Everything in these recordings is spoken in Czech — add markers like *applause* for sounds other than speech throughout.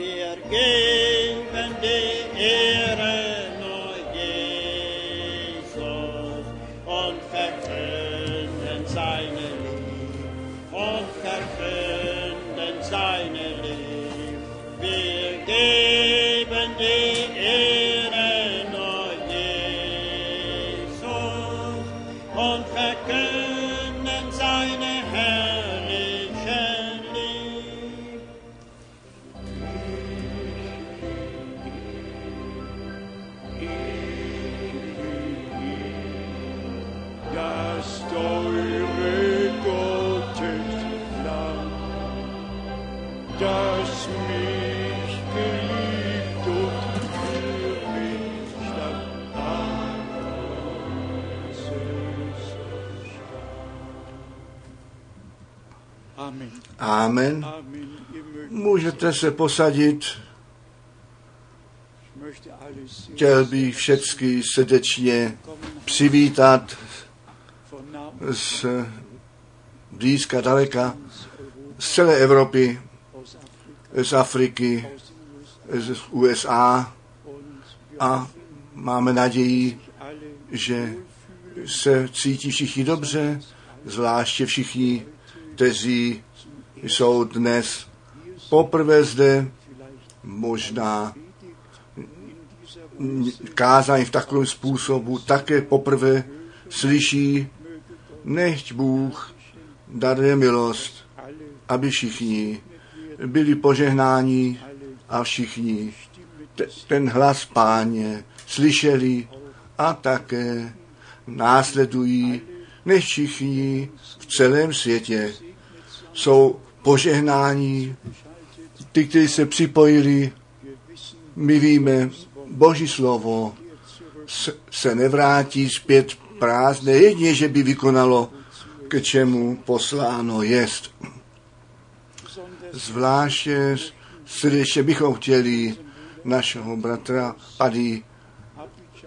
Wir geben die Můžete se posadit. Chtěl bych všechny srdečně přivítat z blízka, daleka, z celé Evropy, z Afriky, z USA a máme naději, že se cítí všichni dobře, zvláště všichni, kteří jsou dnes poprvé zde, možná kázání v takovém způsobu také poprvé slyší, nechť Bůh daruje milost, aby všichni byli požehnáni a všichni te- ten hlas páně slyšeli a také následují, než všichni v celém světě jsou požehnáni. Ty, kteří se připojili, my víme, Boží slovo se nevrátí zpět prázdné, jedině, že by vykonalo, k čemu posláno jest. Zvláště srdečně bychom chtěli našeho bratra Paddy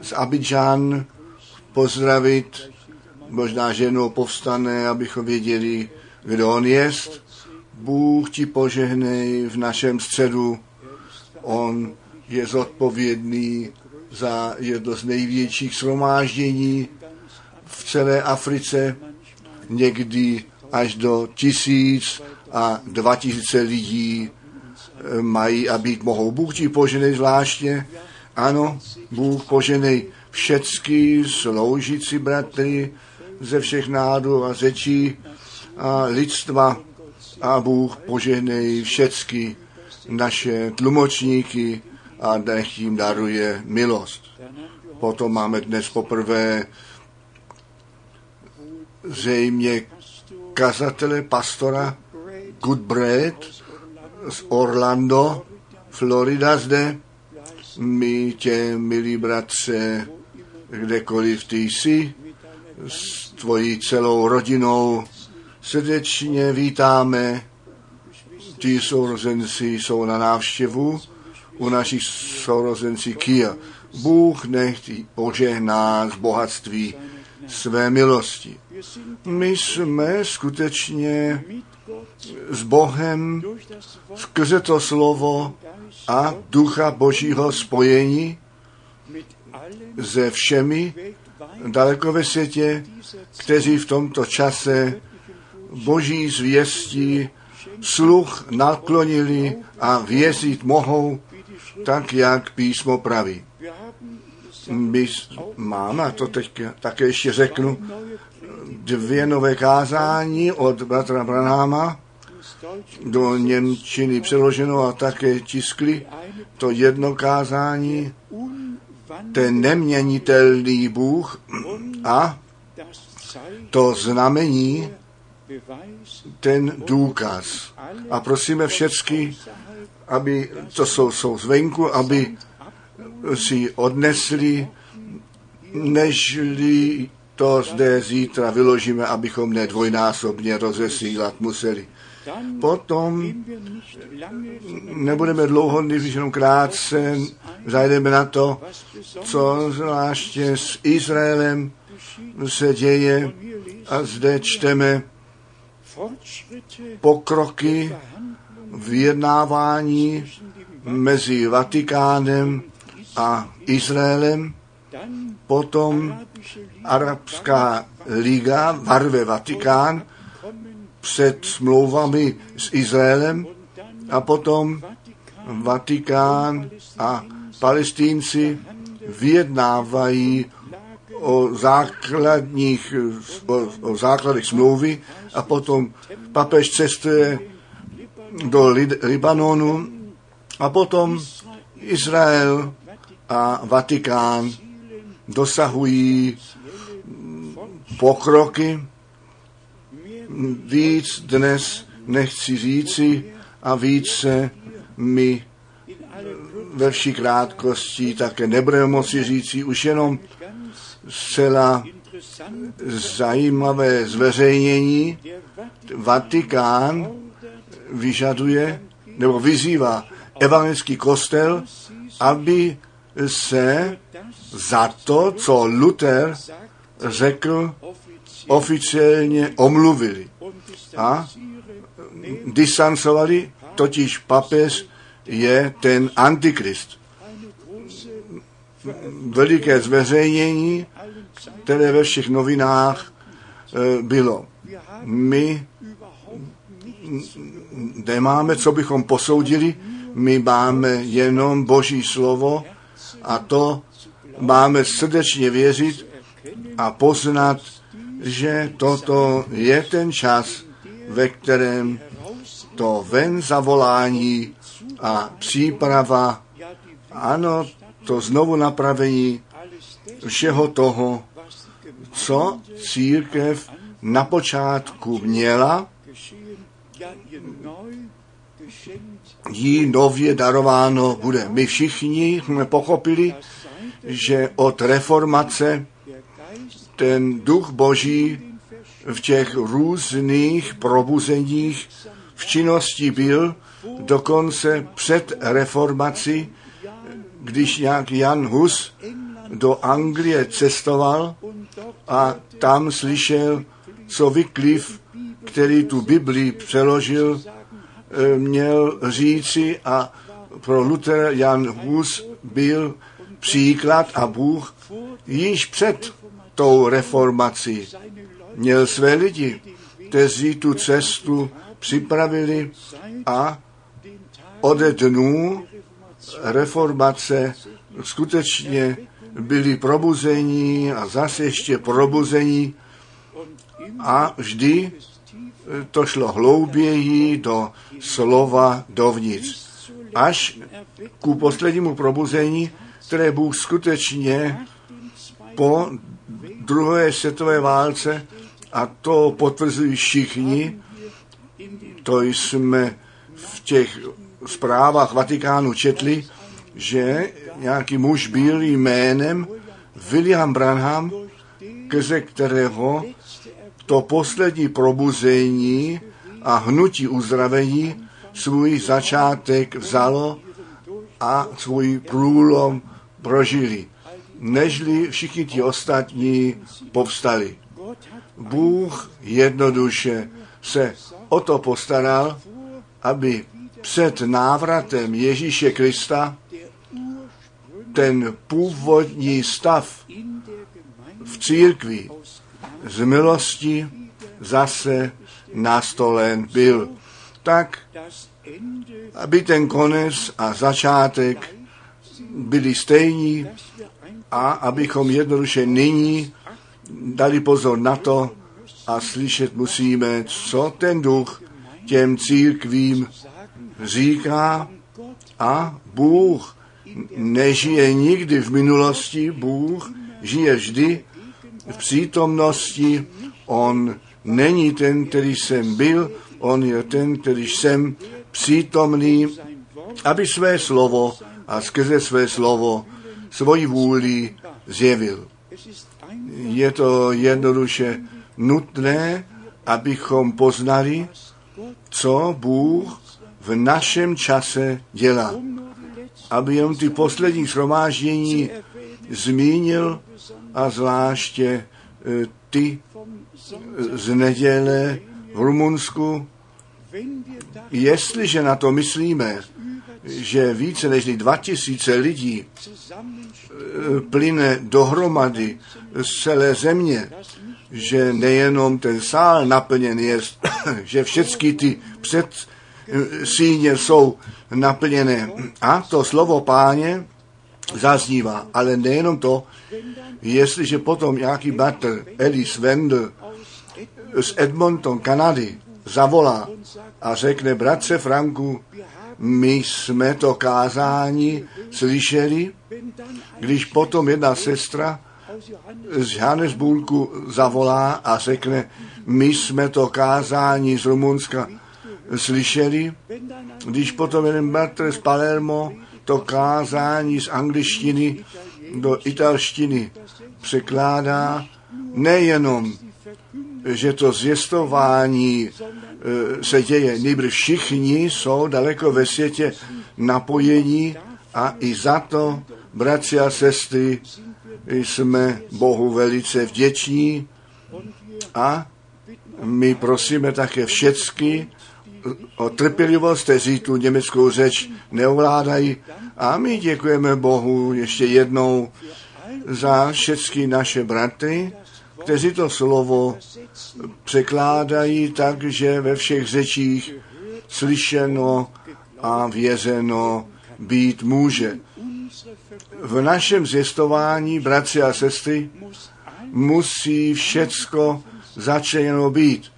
z Abidžan pozdravit. Možná, že jednou povstane, abychom věděli, kdo on jest. Bůh ti požehnej v našem středu. On je zodpovědný za jedno z největších shromáždění v celé Africe, někdy až do tisíc a dva tisíce lidí eh, mají a být mohou. Bůh ti poženej zvláštně, ano, Bůh poženej všecky sloužící bratry ze všech nádů a řečí a lidstva a Bůh požehnej všecky naše tlumočníky a nech jim daruje milost. Potom máme dnes poprvé zřejmě kazatele, pastora Good Bread z Orlando, Florida zde. My tě, milí bratře, kdekoliv ty jsi, s tvojí celou rodinou srdečně vítáme. Ty sourozenci jsou na návštěvu u našich sourozencí Kia. Bůh nech ti požehná z bohatství své milosti. My jsme skutečně s Bohem skrze to slovo a ducha Božího spojení se všemi daleko ve světě, kteří v tomto čase Boží zvěstí sluch naklonili a věřit mohou, tak jak písmo praví. My máme, a to teď také ještě řeknu, dvě nové kázání od bratra Branáma do Němčiny přeloženo a také tiskli to jedno kázání, ten neměnitelný Bůh a to znamení, ten důkaz. A prosíme všecky, aby, to jsou, jsou zvenku, aby si odnesli, nežli to zde zítra vyložíme, abychom nedvojnásobně rozesílat museli. Potom nebudeme dlouho, když jenom krátce zajdeme na to, co zvláště s Izraelem se děje a zde čteme pokroky vyjednávání mezi Vatikánem a Izraelem, potom Arabská liga varve Vatikán před smlouvami s Izraelem a potom Vatikán a Palestínci vyjednávají o základních, o, o základech smlouvy a potom papež cestuje do Lid- Libanonu a potom Izrael a Vatikán dosahují pokroky. Víc dnes nechci říci a více mi ve vší krátkosti také nebudeme moci říci už jenom zcela zajímavé zveřejnění. Vatikán vyžaduje nebo vyzývá evangelický kostel, aby se za to, co Luther řekl, oficiálně omluvili a distancovali, totiž papež je ten antikrist. Veliké zveřejnění, které ve všech novinách eh, bylo. My nemáme, co bychom posoudili, my máme jenom Boží slovo a to máme srdečně věřit a poznat, že toto je ten čas, ve kterém to ven zavolání a příprava, ano, to znovu napravení všeho toho, co církev na počátku měla, jí nově darováno bude. My všichni jsme pochopili, že od reformace ten duch boží v těch různých probuzeních v činnosti byl, dokonce před reformací, když nějak Jan Hus do Anglie cestoval a tam slyšel, co Wycliffe, který tu Bibli přeložil, eh, měl říci a pro Luther Jan Hus byl příklad a Bůh již před tou reformací měl své lidi, kteří tu cestu připravili a den Tag od dnů reformace skutečně byli probuzení a zase ještě probuzení a vždy tief to šlo hlouběji do slova dovnitř. Až ku poslednímu probuzení, které Bůh skutečně po druhé světové válce, a to potvrzují všichni, to jsme v těch zprávách Vatikánu četli, že nějaký muž byl jménem William Branham, skrze kterého to poslední probuzení a hnutí uzdravení svůj začátek vzalo a svůj průlom prožili, nežli všichni ti ostatní povstali. Bůh jednoduše se o to postaral, aby před návratem Ježíše Krista ten původní stav v církvi z milosti zase nastolen byl. Tak, aby ten konec a začátek byli stejní a abychom jednoduše nyní dali pozor na to a slyšet musíme, co ten duch těm církvím říká a Bůh nežije nikdy v minulosti, Bůh žije vždy v přítomnosti, On není ten, který jsem byl, On je ten, který jsem přítomný, aby své slovo a skrze své slovo svoji vůli zjevil. Je to jednoduše nutné, abychom poznali, co Bůh v našem čase dělá. Aby jenom ty poslední shromáždění zmínil a zvláště eh, ty z neděle v Rumunsku. Jestliže na to myslíme, že více než 2000 lidí eh, plyne dohromady z celé země, že nejenom ten sál naplněn je, *coughs* že všechny ty před síně jsou naplněné. A to slovo páně zaznívá. Ale nejenom to, jestliže potom nějaký bratr Ellis Wendel z Edmonton, Kanady, zavolá a řekne, bratře Franku, my jsme to kázání slyšeli, když potom jedna sestra z Johannesburgu zavolá a řekne, my jsme to kázání z Rumunska slyšeli, když potom jeden bratr z Palermo to kázání z angličtiny do italštiny překládá, nejenom, že to zvěstování e, se děje, nýbrž všichni jsou daleko ve světě napojení a i za to, bratři a sestry, jsme Bohu velice vděční. A my prosíme také všecky o trpělivost, kteří tu německou řeč neovládají. A my děkujeme Bohu ještě jednou za všechny naše bratry, kteří to slovo překládají tak, že ve všech řečích slyšeno a věřeno být může. V našem zjistování, bratři a sestry, musí všecko začeno být.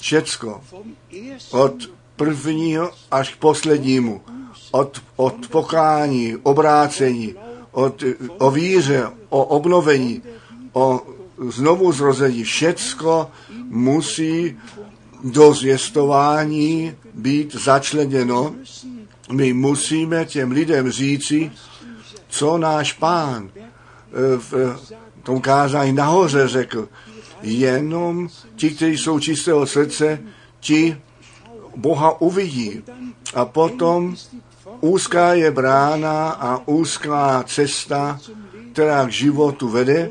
Všecko. Od prvního až k poslednímu. Od, od pokání, obrácení, od, o víře, o obnovení, o znovu zrození. Všecko musí do zvěstování být začleněno. My musíme těm lidem říci, co náš pán eh, v tom kázání nahoře řekl. Jenom ti, kteří jsou čistého srdce, ti Boha uvidí. A potom úzká je brána a úzká cesta, která k životu vede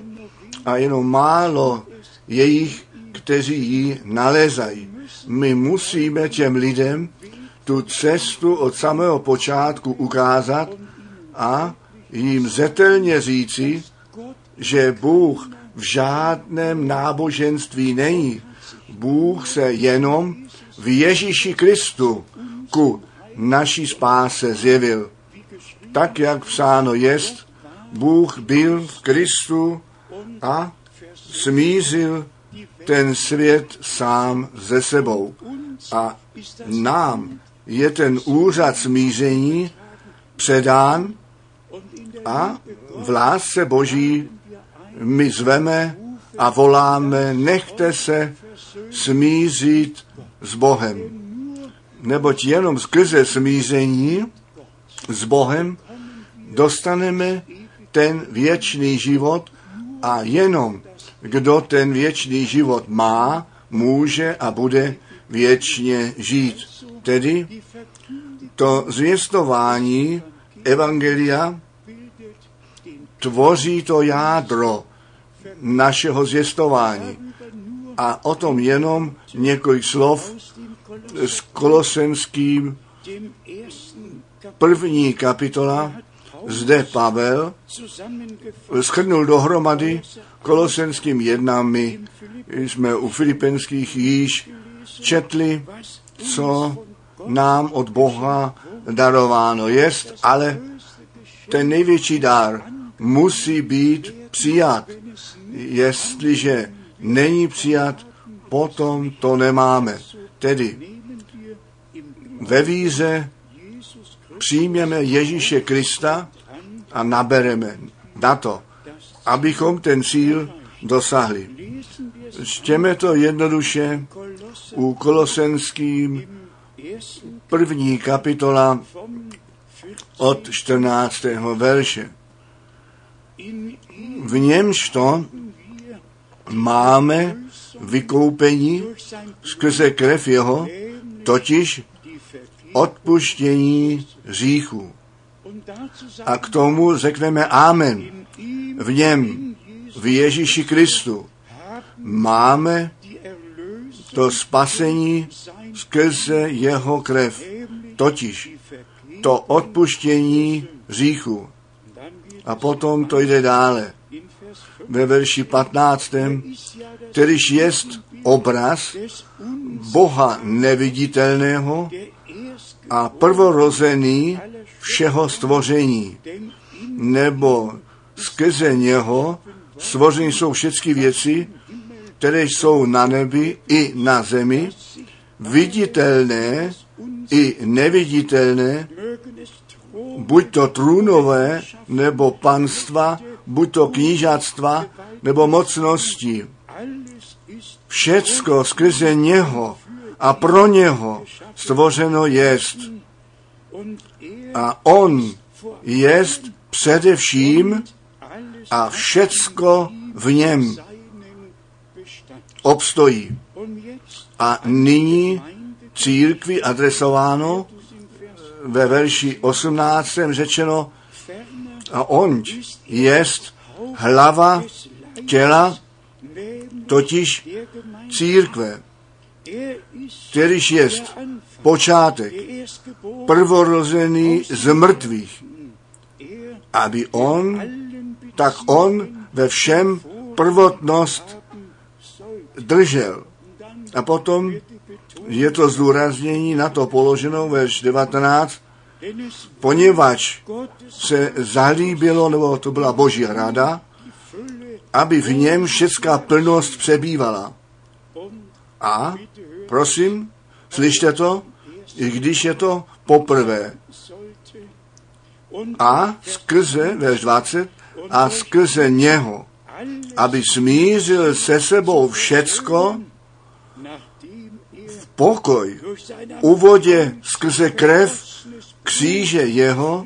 a jenom málo je jich, kteří ji nalezají. My musíme těm lidem tu cestu od samého počátku ukázat a jim zetelně říci, že Bůh v žádném náboženství není. Bůh se jenom v Ježíši Kristu ku naší spáse zjevil. Tak, jak psáno jest, Bůh byl v Kristu a smířil ten svět sám ze sebou. A nám je ten úřad smíření předán a v lásce Boží my zveme a voláme, nechte se smířit s Bohem. Neboť jenom skrze smíření s Bohem dostaneme ten věčný život a jenom kdo ten věčný život má, může a bude věčně žít. Tedy to zvěstování Evangelia tvoří to jádro našeho zvěstování. A o tom jenom několik slov s kolosenským první kapitola. Zde Pavel schrnul dohromady kolosenským jednami. Jsme u filipenských již četli, co nám od Boha darováno jest, ale ten největší dar musí být přijat. Jestliže není přijat, potom to nemáme. Tedy ve víře přijměme Ježíše Krista a nabereme na to, abychom ten cíl dosahli. Čtěme to jednoduše u Kolosenským první kapitola od 14. verše. V němž to máme vykoupení skrze krev jeho, totiž odpuštění hříchů. A k tomu řekneme Amen. V něm, v Ježíši Kristu, máme to spasení skrze jeho krev, totiž to odpuštění geht A potom to jde dále. in Vers 5 Ve verši 15. ist ja das kterýž jest obraz Boha neviditelného a prvorozený všeho stvoření, nebo skrze něho stvoření jsou všechny věci, které jsou na nebi i na zemi, viditelné i neviditelné, buď to trůnové, nebo panstva, buď to knížatstva, nebo mocnosti. Všecko skrze něho a pro něho stvořeno jest. A on jest především a všecko v něm obstojí. A nyní církvi adresováno ve verši 18. řečeno, a on jest hlava těla, totiž církve, Er kterýž jest počátek, prvorozený z mrtvých, aby on, tak on ve všem prvotnost držel. A potom je to zdůraznění na to položeno verš 19, denn es poněvadž se zalíbilo, nebo to byla boží rada, aby v něm všecká plnost přebývala. A, prosím, slyšte to, i když je to poprvé. A skrze, verš 20, a skrze něho, aby smířil se sebou všecko, pokoj, uvodě skrze krev kříže jeho,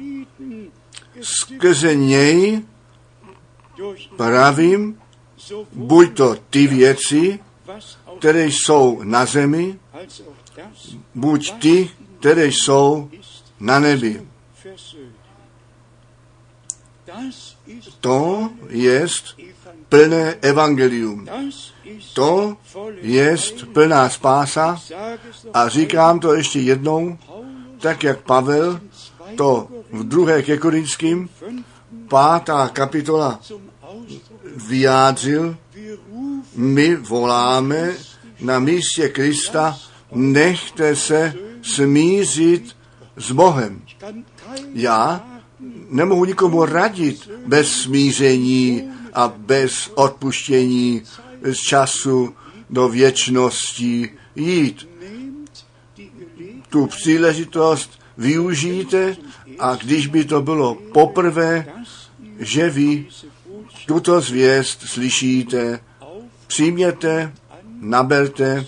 skrze něj pravím, buď to ty věci, které jsou na zemi, buď ty, které jsou na nebi. To Evangelium. plné evangelium. To Heil. plná spása a říkám to ještě jednou, tak jak Pavel to v druhé ke Korinským, pátá kapitola vyjádřil, my voláme na místě Krista, nechte se smířit s Bohem. Já nemohu nikomu radit bez smíření a bez odpuštění z času do věčnosti jít. Tu příležitost využijte a když by to bylo poprvé, že vy tuto zvěst slyšíte, přijměte, naberte,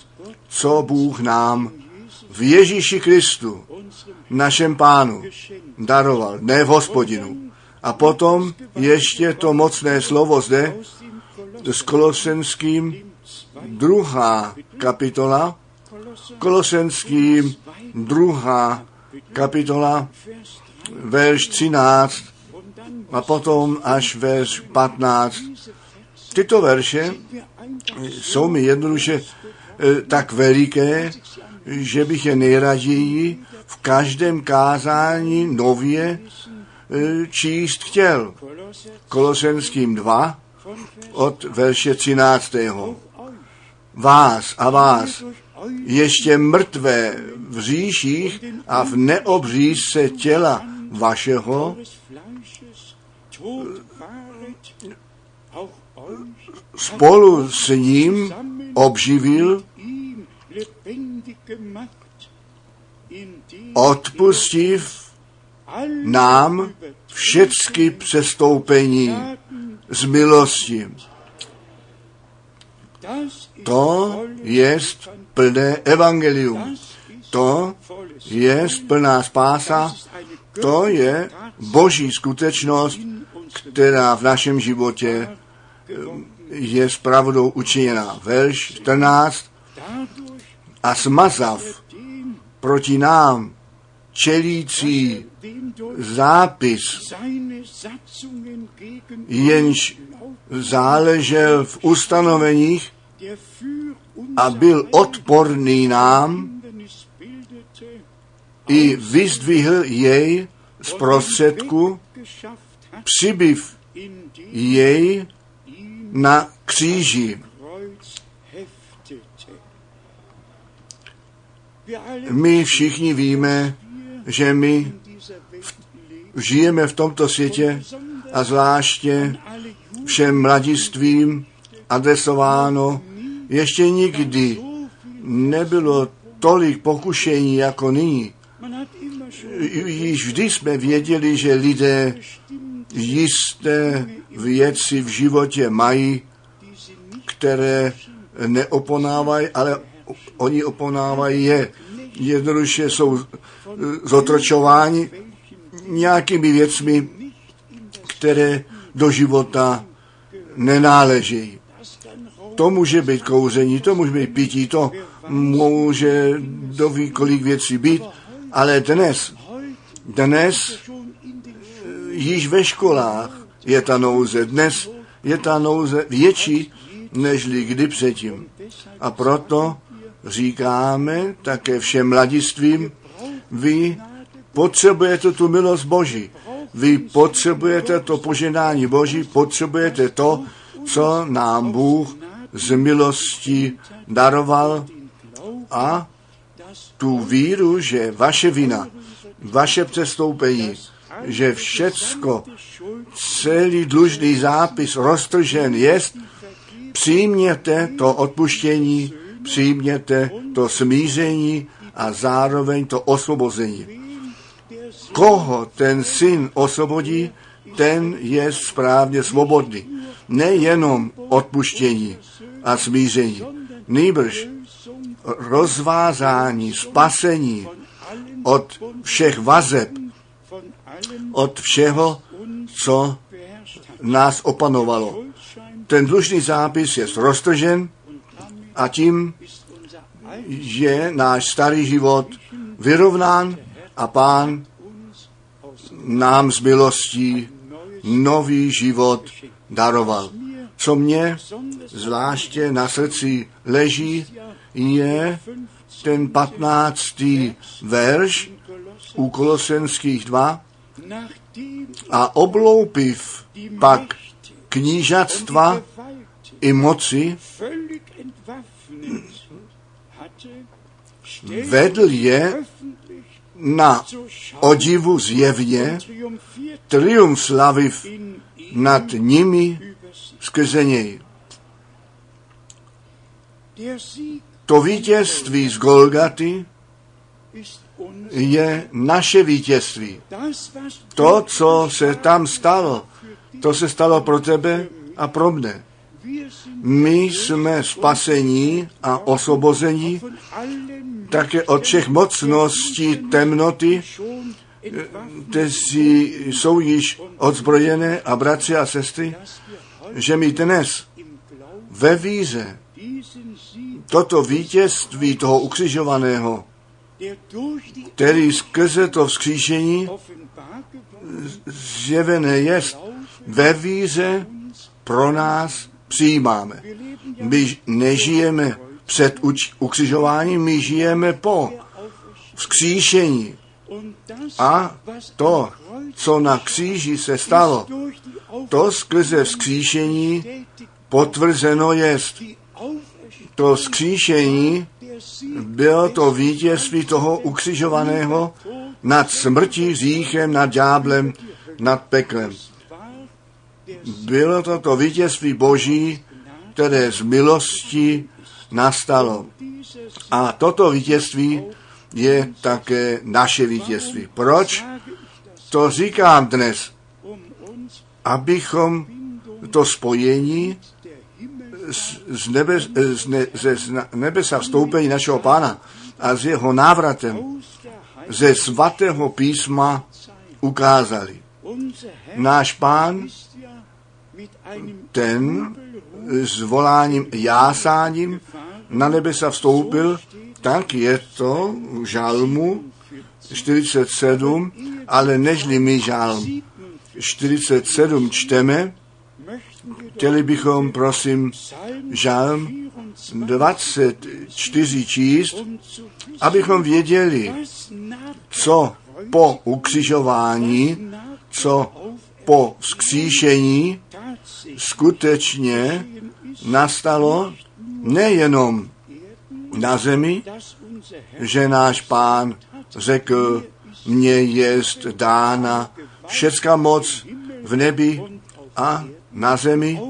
co Bůh nám v Ježíši Kristu, našem pánu, daroval, ne v hospodinu. A potom ještě to mocné slovo zde s Kolosenským druhá kapitola, Kolosenským druhá kapitola, Vers 3 verš 13 und dann a potom až verš 15. diese Vers Tyto verše jsou mi jednoduše eh, tak veliké, že bych je nejraději v každém kázání nově eh, číst chtěl. Kolosenským 2 von Vers od verše 13. euch, Vás a vás, ještě mrtvé v říších a v neobřízce těla vašeho, spolu s ním obživil, odpustiv nám všecky přestoupení z milosti. To jest plné evangelium. To jest plná spása. To je boží skutečnost, která v našem životě gewonnen. je pravdou učiněna. Verš 14. Dadurch A smazav proti nám čelící zápis, jenž záležel v ustanoveních a byl odporný nám, i vyzdvihl jej z prostředku, přibyv jej na kříži. My všichni víme, že my leben, žijeme v tomto světě a zvláště všem mladistvím adresováno, ještě nikdy nebylo tolik pokušení jako nyní. Již vždy jsme věděli, že lidé jisté věci v životě mají, které neoponávají, ale oni oponávají je. Jednoduše jsou eh, zotročováni nějakými věcmi, které do života raus To může být kouření, to může být pití, to může doví kolik věcí být, ale dnes, dnes den již ve školách je ta nouze. Dnes je ta nouze větší, nežli kdy předtím. A proto říkáme také všem mladistvím, vy potřebujete tu milost Boží. Vy potřebujete to poženání Boží, potřebujete to, co nám Bůh z milosti daroval a tu víru, že vaše vina, vaše přestoupení, že všecko, celý dlužný zápis roztržen jest, přijměte to odpuštění, přijměte to smíření a zároveň to osvobození. Koho ten syn osvobodí, ten je správně svobodný. Nejenom odpuštění a smíření, nýbrž rozvázání, spasení od všech vazeb, od všeho, co nás opanovalo. Ten dlužný zápis je roztržen a tím je náš starý život vyrovnán a pán nám z milostí nový život daroval. Co mě zvláště na srdci leží, je ten patnáctý verš u Kolosenských 2 nachdem a obloupiv pak knížatstva i moci, vedl je na odivu zjevně, triumf ihm nad nimi skrze něj. To vítězství z Golgaty je naše vítězství. To, co se tam stalo, to se stalo pro tebe a pro mne. My jsme spasení a allen také od všech mocností temnoty, kteří jsou již odzbrojené a bratři a sestry, že my dnes ve Sieg, toto vítězství toho ukřižovaného, který skrze to vzkříšení zjevené jest, ve víře pro nás přijímáme. My nežijeme před ukřižováním, my žijeme po vzkříšení. A to, co na kříži se stalo, to skrze vzkříšení potvrzeno jest. To vzkříšení bylo to vítězství toho ukřižovaného nad smrtí, říchem, nad ďáblem, nad peklem. Bylo to to vítězství Boží, které z milosti nastalo. A toto vítězství je také naše vítězství. Proč? To říkám dnes, abychom to spojení z, nebe, z, ne, ze nebesa vstoupení našeho pána a s jeho návratem ze svatého písma ukázali. Náš pán ten s voláním jásáním na nebesa vstoupil, tak je to v žalmu 47, ale nežli my žalm 47 čteme, chtěli bychom, prosím, žalm 24 číst, abychom věděli, co po ukřižování, co po vzkříšení skutečně nastalo nejenom na zemi, že náš pán řekl, mně jest dána všecka moc v nebi a na zemi,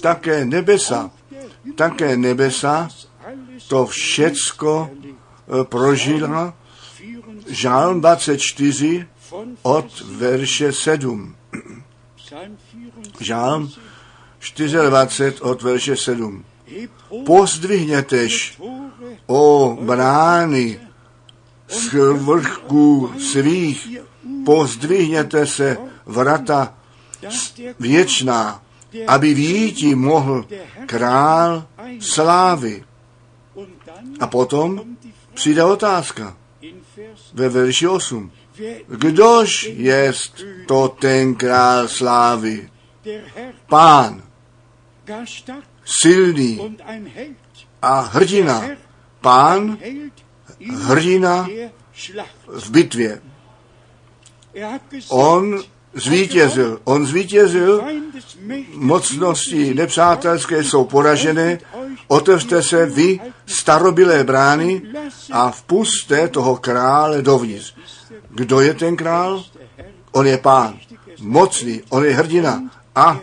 také nebesa, také nebesa to všecko eh, prožila. 24 Žálm 24 von od verše 7. Psalm 24 Žálm 24 od verše 7. hebt hoch Pozdvihnětež, o brány z vrchků svých, pozdvihněte se vrata věčná, aby výjít mohl král slávy. A potom přijde otázka ve verši 8. wer Kdož jest to ten král slávy? Pán, silný a hrdina. Pán, hrdina v bitvě. er On zvítězil. On zvítězil. Mocnosti nepřátelské jsou poražené. Otevřte se vy, starobilé brány, a vpuste toho krále dovnitř. Kdo je ten král? On je pán. Mocný. On je hrdina. A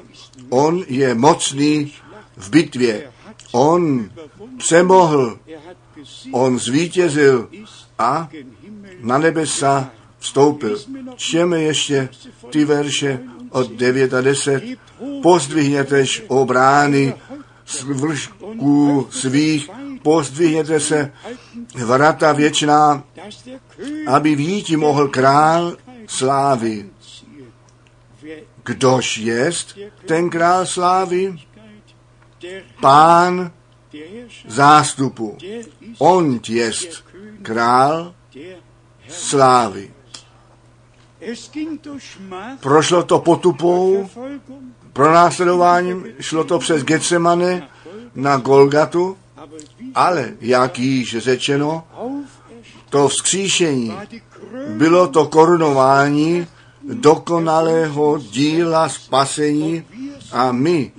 on je mocný v bitvě. On přemohl. On zvítězil a na nebesa vstoupil. Čtěme ještě ty verše od 9 a 10. Pozdvihnětež o brány z vršků svých, pozdvihněte se vrata věčná, aby výjít mohl král slávy. Kdož jest ten král slávy? Pán zástupu. On jest král slávy. Prošlo to potupou, pronásledováním, šlo to přes Getsemane na Golgatu, ale jak již řečeno, to vzkříšení bylo to korunování dokonalého díla spasení a my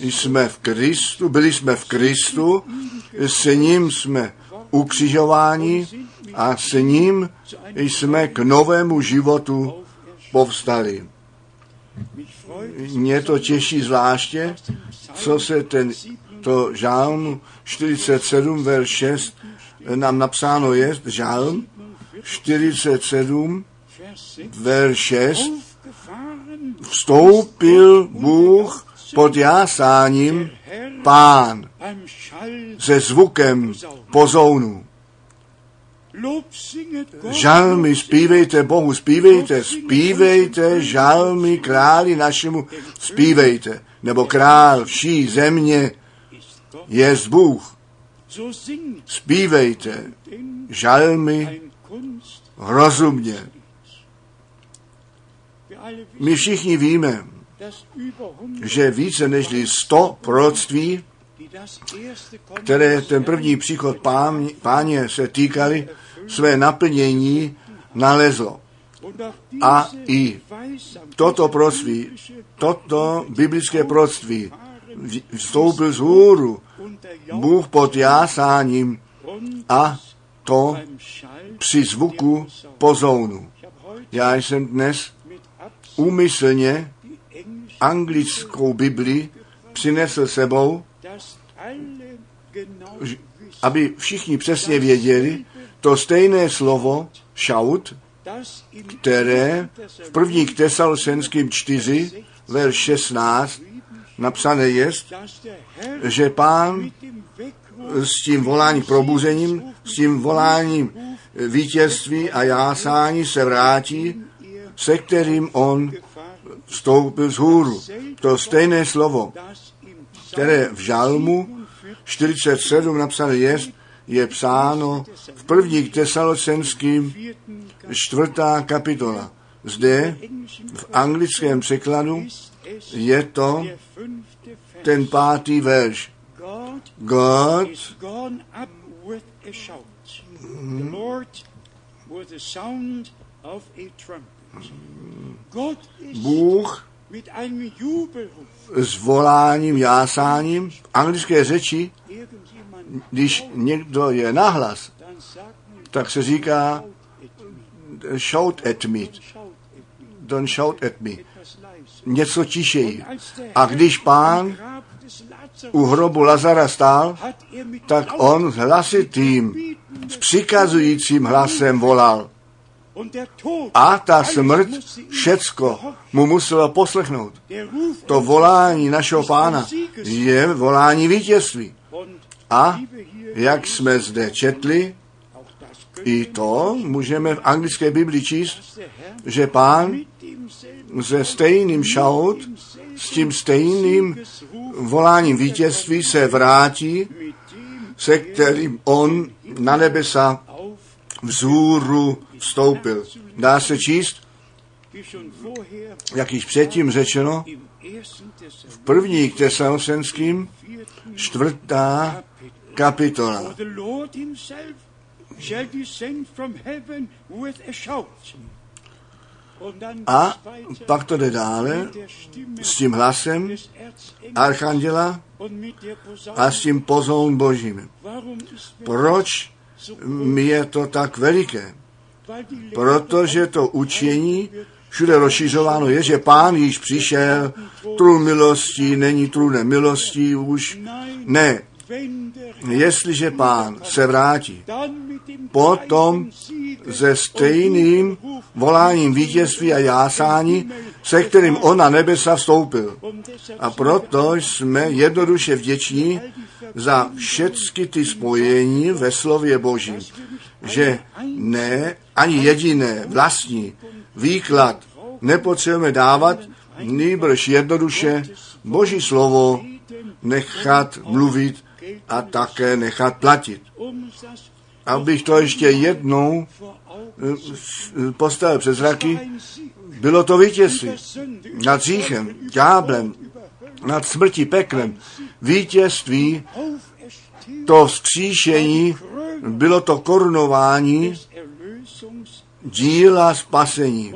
jsme v Kristu, byli jsme v Kristu, s ním jsme ukřižováni a s ním jsme k novému životu povstali. Mě to těší zvláště, co se ten, to žálm 47, verš 6 nám napsáno je, žálm 47, Vers 6, verš 6, aufgefahren, vstoupil Bůh pod jásáním pán se zvukem pozounu. Žalmy zpívejte Bohu, zpívejte, zpívejte žalmy králi našemu, zpívejte, nebo král vší země je Bůh. Zpívejte žalmy rozumně. My všichni víme, dass über 100, že více než 100 proroctví, které ten první příchod pán, páně se týkaly, své naplnění nalezlo. A i toto proroctví, toto biblické proroctví vstoupil z hůru Bůh pod jásáním a to při zvuku pozounu. Já jsem dnes úmyslně anglickou Bibli přinesl sebou, aby všichni přesně věděli, to stejné slovo šaut, které v první Tesalsenským 4, verš 16 napsané je, že pán s tím voláním probuzením, s tím voláním vítězství a jásání se vrátí, se kterým on vstoupil z hůru. To stejné slovo, které v žalmu 47 napsané je, je psáno v první Tesalocenským čtvrtá kapitola. Zde v anglickém překladu je to ten pátý verš. Gott Gott Bůh s voláním, jásáním, v anglické řeči, když někdo je nahlas, tak se říká shout at me. don't shout at me, něco tišeji. A když pán u hrobu Lazara stál, er tak on hlasitým, s přikazujícím hlasem volal. A ta smrt, všecko mu muselo poslechnout. To volání našeho pána je volání vítězství. A jak jsme zde četli, i to můžeme v anglické Bibli číst, že pán se stejným šaut, s tím stejným voláním vítězství se vrátí, se kterým on na nebesa auf, vzhůru vstoupil. Dá se číst, jak již předtím řečeno, Thessalonicher první k vierten čtvrtá kapitola. A pak to jde dále s tím hlasem archanděla a s tím pozoun božím. Proč je to tak veliké? Protože to učení všude rozšířováno je, že pán již přišel, trůn milostí, není trůnem milostí už. Ne, jestliže pán se vrátí, potom se stejným voláním vítězství a jásání, se kterým on na nebesa vstoupil. A proto jsme jednoduše vděční za všechny ty spojení ve slově Božím, že ne ani jediné vlastní výklad nepotřebujeme dávat, nýbrž jednoduše Boží slovo nechat mluvit a také nechat platit. Abych to ještě jednou Augen eh, postavil přes zraky, bylo to vítězství nad über Hölle, nad smrtí, peklem. Vítězství, to vzkříšení, bylo to korunování díla spasení.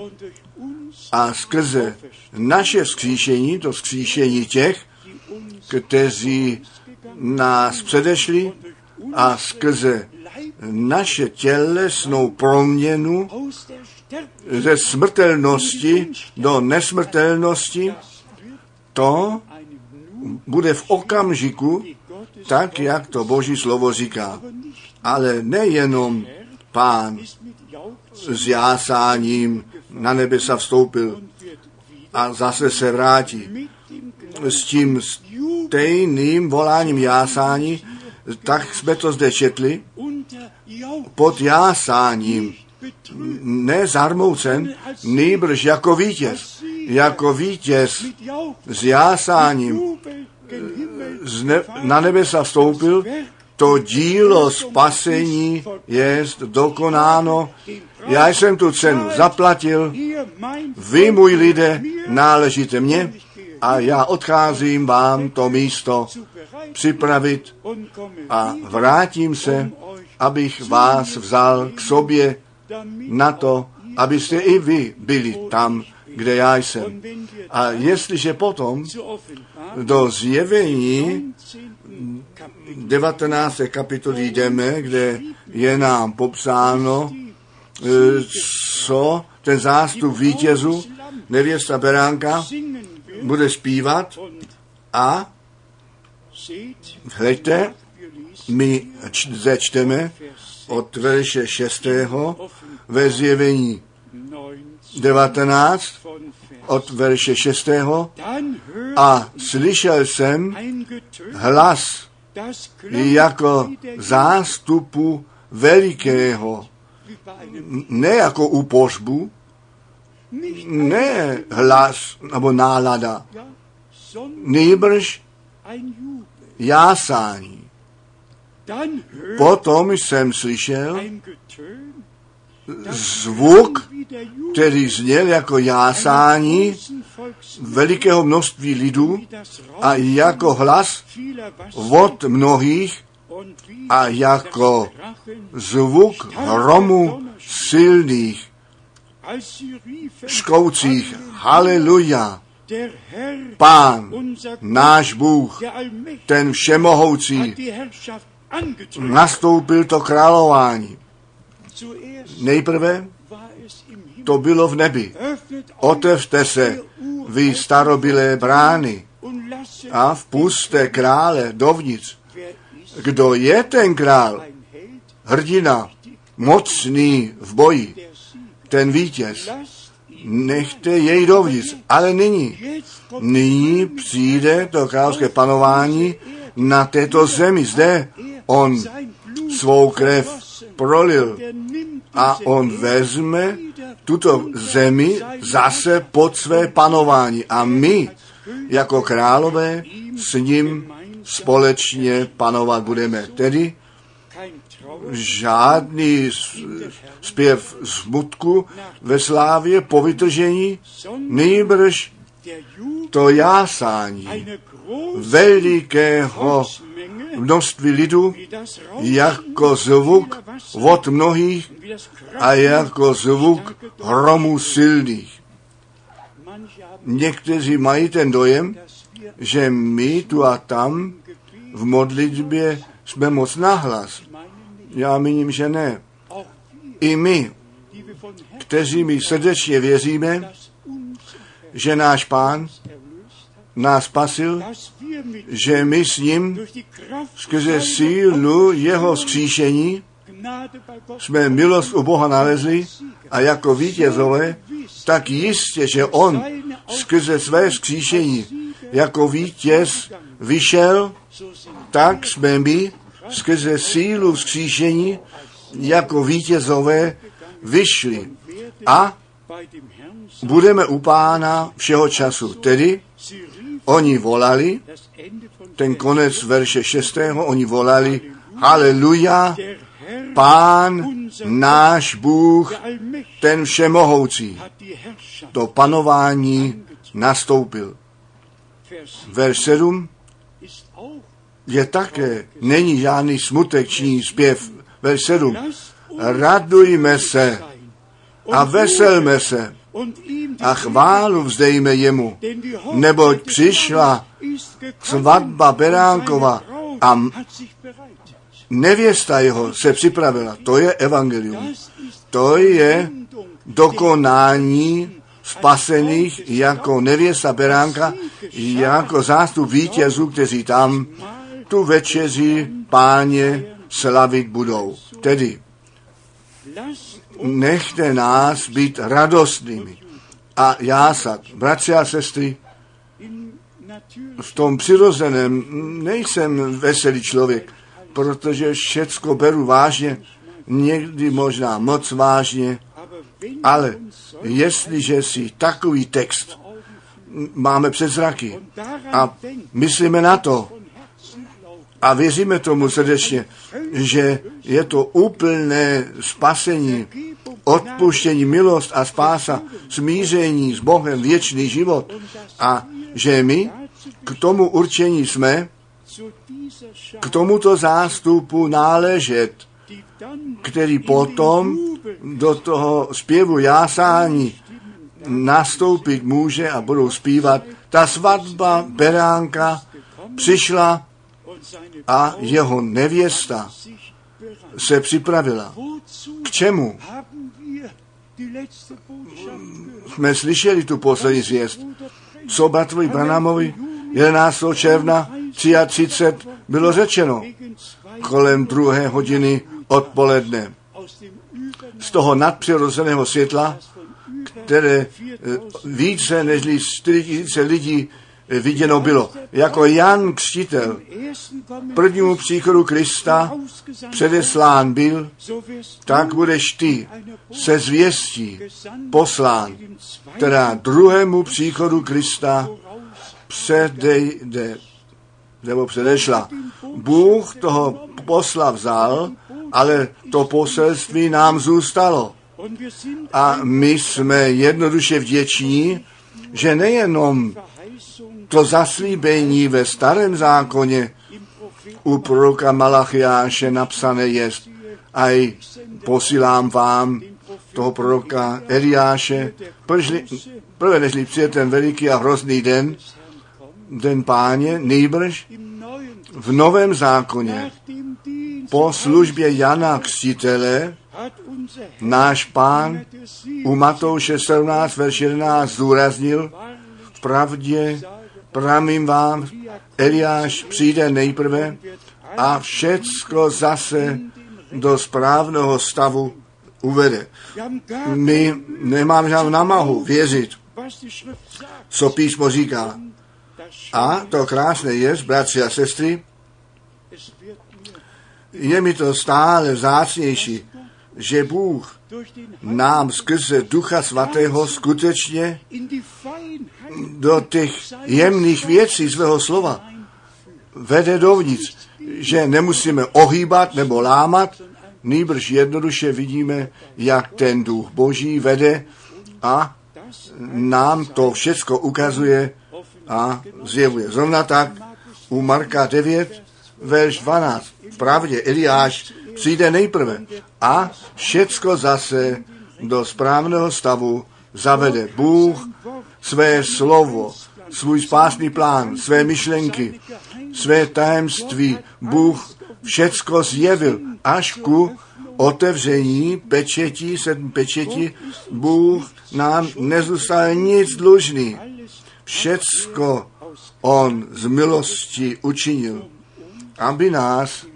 A skrze naše vzkříšení, to vzkříšení těch, kteří nás předešli a skrze naše tělesnou proměnu ze smrtelnosti do nesmrtelnosti, to bude v okamžiku, tak jak to Boží slovo říká. Ale nejenom pán s jásáním na nebesa vstoupil a zase se vrátí. S tím stejným voláním jásání, tak jsme to zde četli, pod jásáním, ne zarmoucen, nýbrž jako vítěz, jako vítěz s jásáním Ne, na nebesa vstoupil, to dílo spasení je dokonáno. Já jsem tu cenu zaplatil, vy, můj lidé, náležíte mně a já odcházím vám to místo připravit a vrátím se, abych vás vzal k sobě na to, abyste i vy byli tam, kde já jsem. A jestliže potom do zjevení 19. Kapitel 19. kapitoly jdeme, kde je nám popsáno, eh, co ten zástup vítězů, nevěsta Beránka, bude zpívat a hleďte, my č- zde čteme Vers od verše 6. ve zjevení 19 19 von Vers. od verše 6. Dann hört A slyšel jsem hlas jako zástupu velikého, ne jako u nicht ne hlas nebo nálada, Jubel. jásání. Potom jsem slyšel zvuk, který zněl jako jásání velikého množství lidů a jako hlas od mnohých a jako zvuk hromu silných, škoucích, haleluja, Pán, náš Bůh, ten všemohoucí, nastoupil to králování. Nejprve to bylo v nebi. Otevřte se, vy starobilé brány, a vpuste krále dovnitř. Kdo je ten král? Hrdina, mocný v boji, ten vítěz. Nechte jej dovnitř. Ale nyní, nyní přijde to královské panování na této zemi. Zde on svou krev prolil a on vezme tuto zemi zase pod své panování. A my, jako králové, s ním společně panovat budeme. Tedy žádný zpěv smutku ve slávě po vytržení, nejbrž to jásání velikého množství lidu jako zvuk od mnohých a jako zvuk hromu silných. Někteří mají ten dojem, že my tu a tam v modlitbě jsme moc nahlas. Já míním, že ne. I my, kteří mi srdečně věříme, že náš pán nás spasil, že my s ním skrze sílu jeho skříšení jsme milost u Boha nalezli a jako vítězové, tak jistě, že on skrze své skříšení jako vítěz vyšel, tak jsme my skrze sílu vzkříšení jako vítězové vyšli a budeme u pána všeho času. Tedy oni volali, ten konec verše 6. oni volali, haleluja, pán náš Bůh, ten všemohoucí, to panování nastoupil. Verš 7 je také, není žádný smutečný zpěv. Verš 7. Radujme se a veselme se a chválu vzdejme jemu, neboť přišla svatba Beránkova a nevěsta jeho se připravila. To je evangelium. To je dokonání spasených jako nevěsta Beránka, jako zástup vítězů, kteří tam tu večeři páně slavit budou. Tedy nechte nás být radostnými a jásat. Bratři a sestry, v tom přirozeném nejsem veselý člověk, protože všecko beru vážně, někdy možná moc vážně, ale jestliže si takový text máme před zraky a myslíme na to a věříme tomu srdečně, že je to úplné spasení, odpuštění, milost a spása, smíření s Bohem, věčný život a že my k tomu určení jsme, k tomuto zástupu náležet, který potom do toho zpěvu jásání nastoupit může a budou zpívat. Ta svatba Beránka přišla a jeho nevěsta se připravila. K čemu? Jsme slyšeli tu poslední zvěst. Co bratrovi Branámovi 11. června 33 bylo řečeno kolem druhé hodiny odpoledne. Z toho nadpřirozeného světla, které eh, více než 4 lidí viděno bylo. Jako Jan Křtitel prvnímu příchodu Krista předeslán byl, tak budeš ty se zvěstí poslán, která druhému příchodu Krista předejde, nebo předešla. Bůh toho posla vzal, ale to poselství nám zůstalo. A my jsme jednoduše vděční, že nejenom to zaslíbení ve starém zákoně u proroka Malachiáše napsané jest, aj posílám vám toho proroka Eliáše, prvé, nežli přijde ten veliký a hrozný den, den páně, nejbrž v novém zákoně, po službě Jana Křtitele, náš pán u Matouše 17, verš 11 zdůraznil, v pravdě pramím vám, Eliáš přijde nejprve a všecko zase do správného stavu uvede. My nemáme žádnou namahu věřit, co písmo říká. A to krásné je, bratři a sestry, je mi to stále vzácnější, že Bůh nám skrze Ducha Svatého skutečně do těch jemných věcí svého slova vede dovnitř, že nemusíme ohýbat nebo lámat, nýbrž jednoduše vidíme, jak ten duch boží vede a nám to všecko ukazuje a zjevuje. Zrovna tak u Marka 9, verš 12. V pravdě Eliáš přijde nejprve a všecko zase do správného stavu zavede. Bůh své slovo, svůj spásný plán, své myšlenky, své tajemství, Bůh všecko zjevil až ku otevření pečetí, sedm pečetí, Bůh nám nezůstal nic dlužný. Všecko On z milosti učinil, aby nás,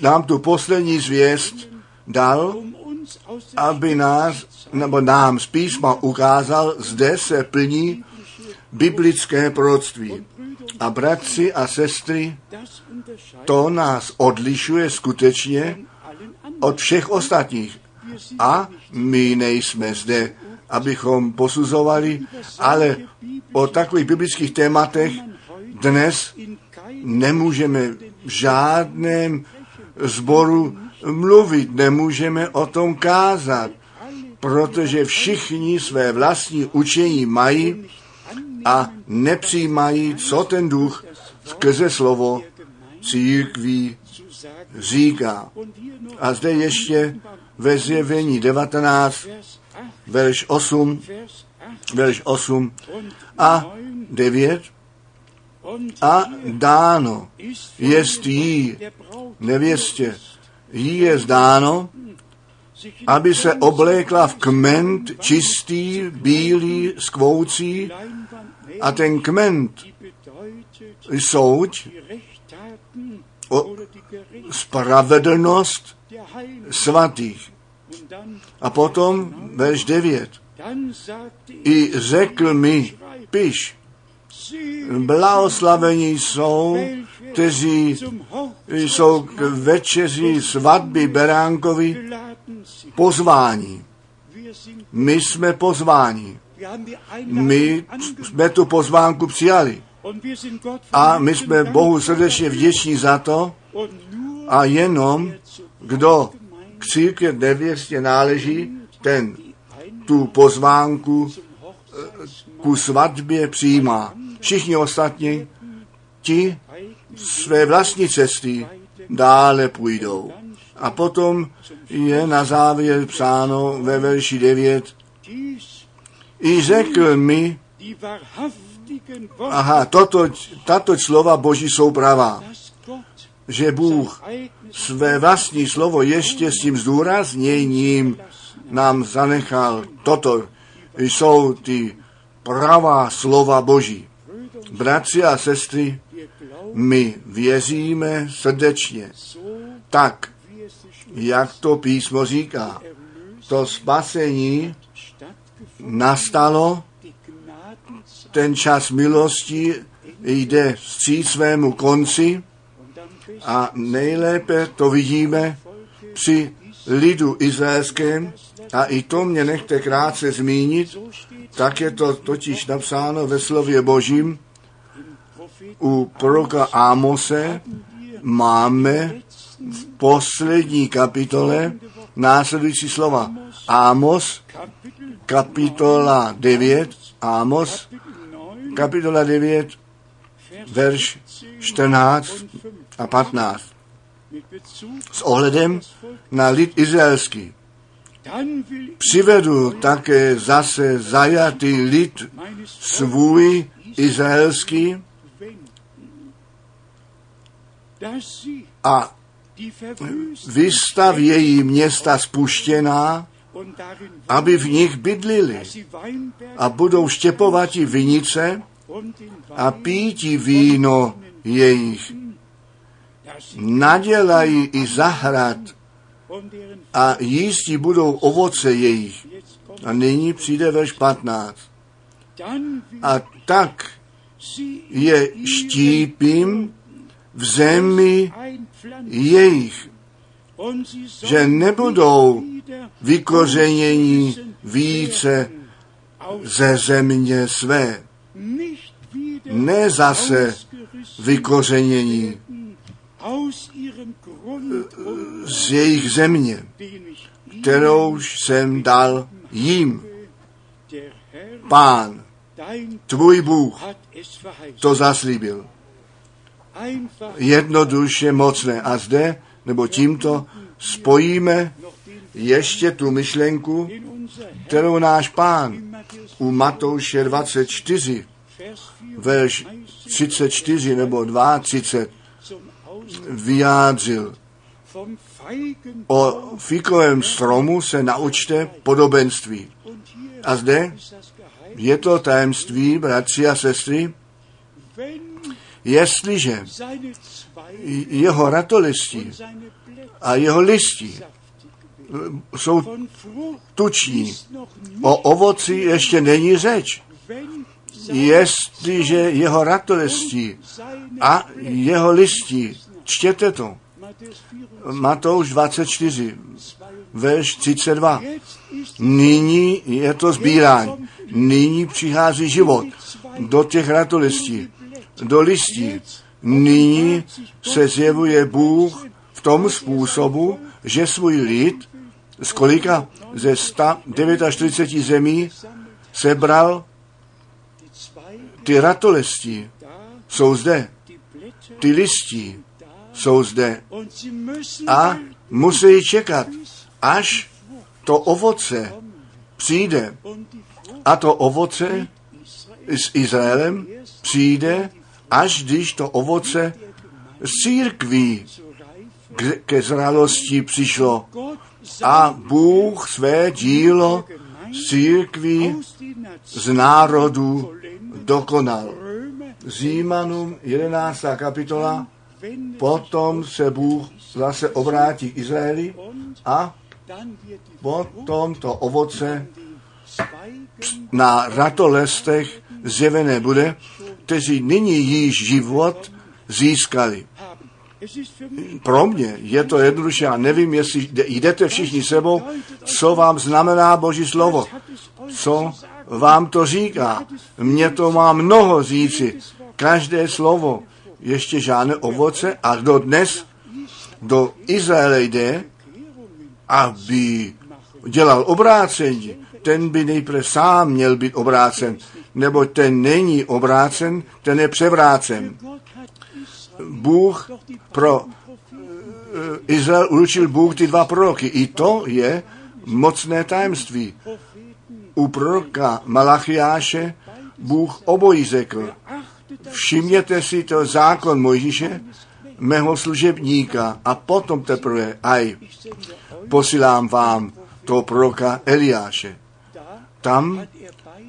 nám tu poslední zvěst dal, aby nás, nebo nám z písma ukázal, zde se plní biblické proroctví. A bratři a sestry, to nás odlišuje skutečně od všech ostatních. A my nejsme zde, abychom posuzovali, ale o takových biblických tématech dnes nemůžeme v žádném zboru mluvit, nemůžeme o tom kázat, protože všichni své vlastní učení mají a nepřijímají, co ten duch skrze slovo církví říká. A zde ještě ve zjevení 19, Vers 8, verš 8, Vers 8 verš 8 und a 9. 9 Und a dáno jest jí nevěstě, jí je zdáno, aby se oblékla v kment čistý, bílý, skvoucí a ten kment Rechttaten O- spravedlnost svatých. A potom verš 9. dann sagte I řekl mi, piš, blahoslavení jsou, kteří jsou k večeři svatby Beránkovi Sind, My jsme pozváni. My jsme tu pozvánku přijali. A my jsme Bohu srdečně vděční za to. A jenom kdo k církvi nevěstě náleží, ten tu pozvánku Hochzeitsmahl ku svatbě přijímá. Všichni ostatní, ti své vlastní cesty dále půjdou. A potom je na závěr psáno ve verši 9. dies I řekl mi, aha, toto, tato slova Boží jsou pravá, že Bůh své vlastní slovo ještě s tím zdůrazněním nám zanechal. Toto jsou ty pravá slova Boží. Bratři a sestry, my věříme srdečně, tak, jak to písmo říká. To spasení nastalo, ten čas milosti jde vstříc svému konci a nejlépe to vidíme při lidu izraelském a i to mě nechte krátce zmínit, tak je to totiž napsáno ve slově Božím u proroka Ámose máme v poslední kapitole následující slova. Amos, kapitola 9, Amos, Kapitel 9, kapitola 9, verš 14 a 15. mit Bezug S ohledem na lid izraelský. Přivedu také zase zajatý lid svůj izraelský a vystavějí města spuštěná, aby v nich bydlili a budou štěpovati vinice a píti víno jejich. Nadělají i zahrad a jísti budou ovoce jejich. A nyní přijde verš 15. dann will A tak je štípím v zemi jejich, že nebudou vykořenění více ze země své. Ne zase vykořenění z jejich země, kterouž jsem dal jim. Pán, tvůj Bůh, to zaslíbil. Jednoduše mocné. A zde, nebo tímto, spojíme ještě tu myšlenku, kterou náš pán u Matouše 24, Vers 4 verš 34 nebo 32 zum Ausdruck vyjádřil. O fikovém stromu se naučte podobenství. A zde je to tajemství, bratři a sestry, jestliže jeho ratolistí a jeho listí jsou tuční, o ovoci ještě není řeč. Jestliže jeho ratolistí a jeho listí, čtěte to, Matthäus 24, Matouš 24, verš 32. jetzt ist Nyní je to sbírání. Nyní přichází život do těch ratolistí, do listí. Nyní se zjevuje Bůh v tom způsobu, že svůj lid z kolika ze 149 zemí sebral ty ratolistí. da, Jsou zde, ty listí jsou zde a musí čekat, až to ovoce přijde. A to ovoce s Izraelem přijde, až když to ovoce z církví ke zralosti přišlo. A Bůh své dílo z církví z vollendet. dokonal. Römer, Římanům 11. kapitola, potom se Bůh zase obrátí k Izraeli a potom to ovoce na ratolestech zjevené bude, kteří nyní již život získali. Pro mě je to jednoduše, já nevím, jestli jde- jdete všichni sebou, co vám znamená Boží slovo, co vám to říká. Mně to má mnoho říci, každé slovo, ještě žádné ovoce a kdo dnes do Izraele jde, aby dělal obrácení, ten by nejprve sám měl být obrácen, nebo ten není obrácen, ten je převrácen. Bůh pro eh, Izrael určil Bůh ty dva proroky. I to je mocné tajemství. U proroka Malachiáše Bůh obojí řekl. Všimněte si to zákon Mojžíše, mého služebníka a potom teprve, aj, posílám vám toho proroka Eliáše. Tam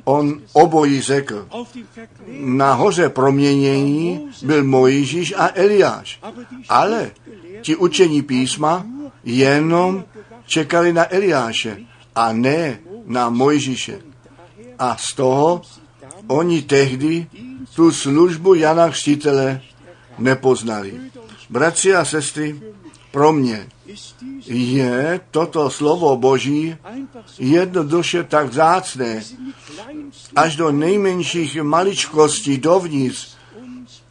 on obojí řekl. auf dem Verklärten, Na hoře proměnění byl Mojžíš a Eliáš. Ale ti učení písma jenom čekali na Eliáše a ne na Mojžíše. A z toho oni tehdy tu službu Jana Křtitele nepoznali. Bratři a sestry, pro mě je toto slovo Boží jednoduše tak vzácné, až do nejmenších maličkostí dovnitř,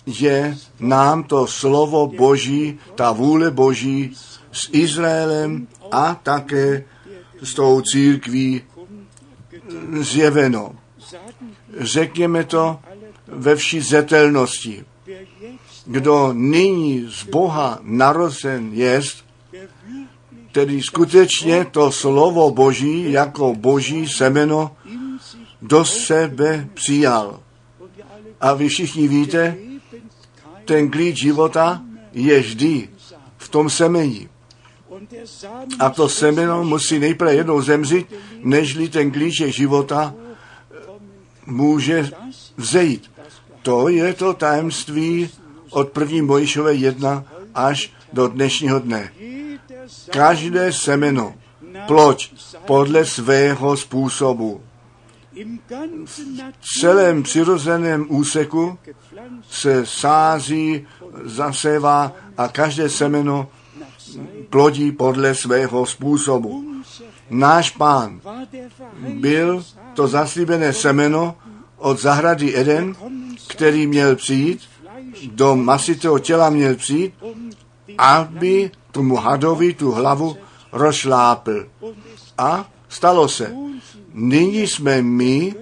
že nám to slovo Boží, ta vůle Boží s Izraelem a také s tou církví zjeveno. Řekněme to ve vší zetelnosti. Kdo nyní z Boha narozen jest, tedy skutečně to slovo Boží jako Boží semeno do sebe přijal. A vy všichni víte, ten klíč života je vždy v tom semení. A to semeno musí nejprve jednou zemřít, nežli ten klíček života může vzejít. To je to tajemství od první Mojišové jedna až do dnešního dne. Každé semeno, ploď podle svého způsobu. V celém přirozeném úseku se sází, zasévá a každé semeno plodí podle svého způsobu. Náš pán byl to zaslíbené semeno od zahrady Eden, který měl přijít, do masitého těla měl přijít, aby tomu hadovi tu hlavu rozšlápl. A stalo se. Nyní jsme my,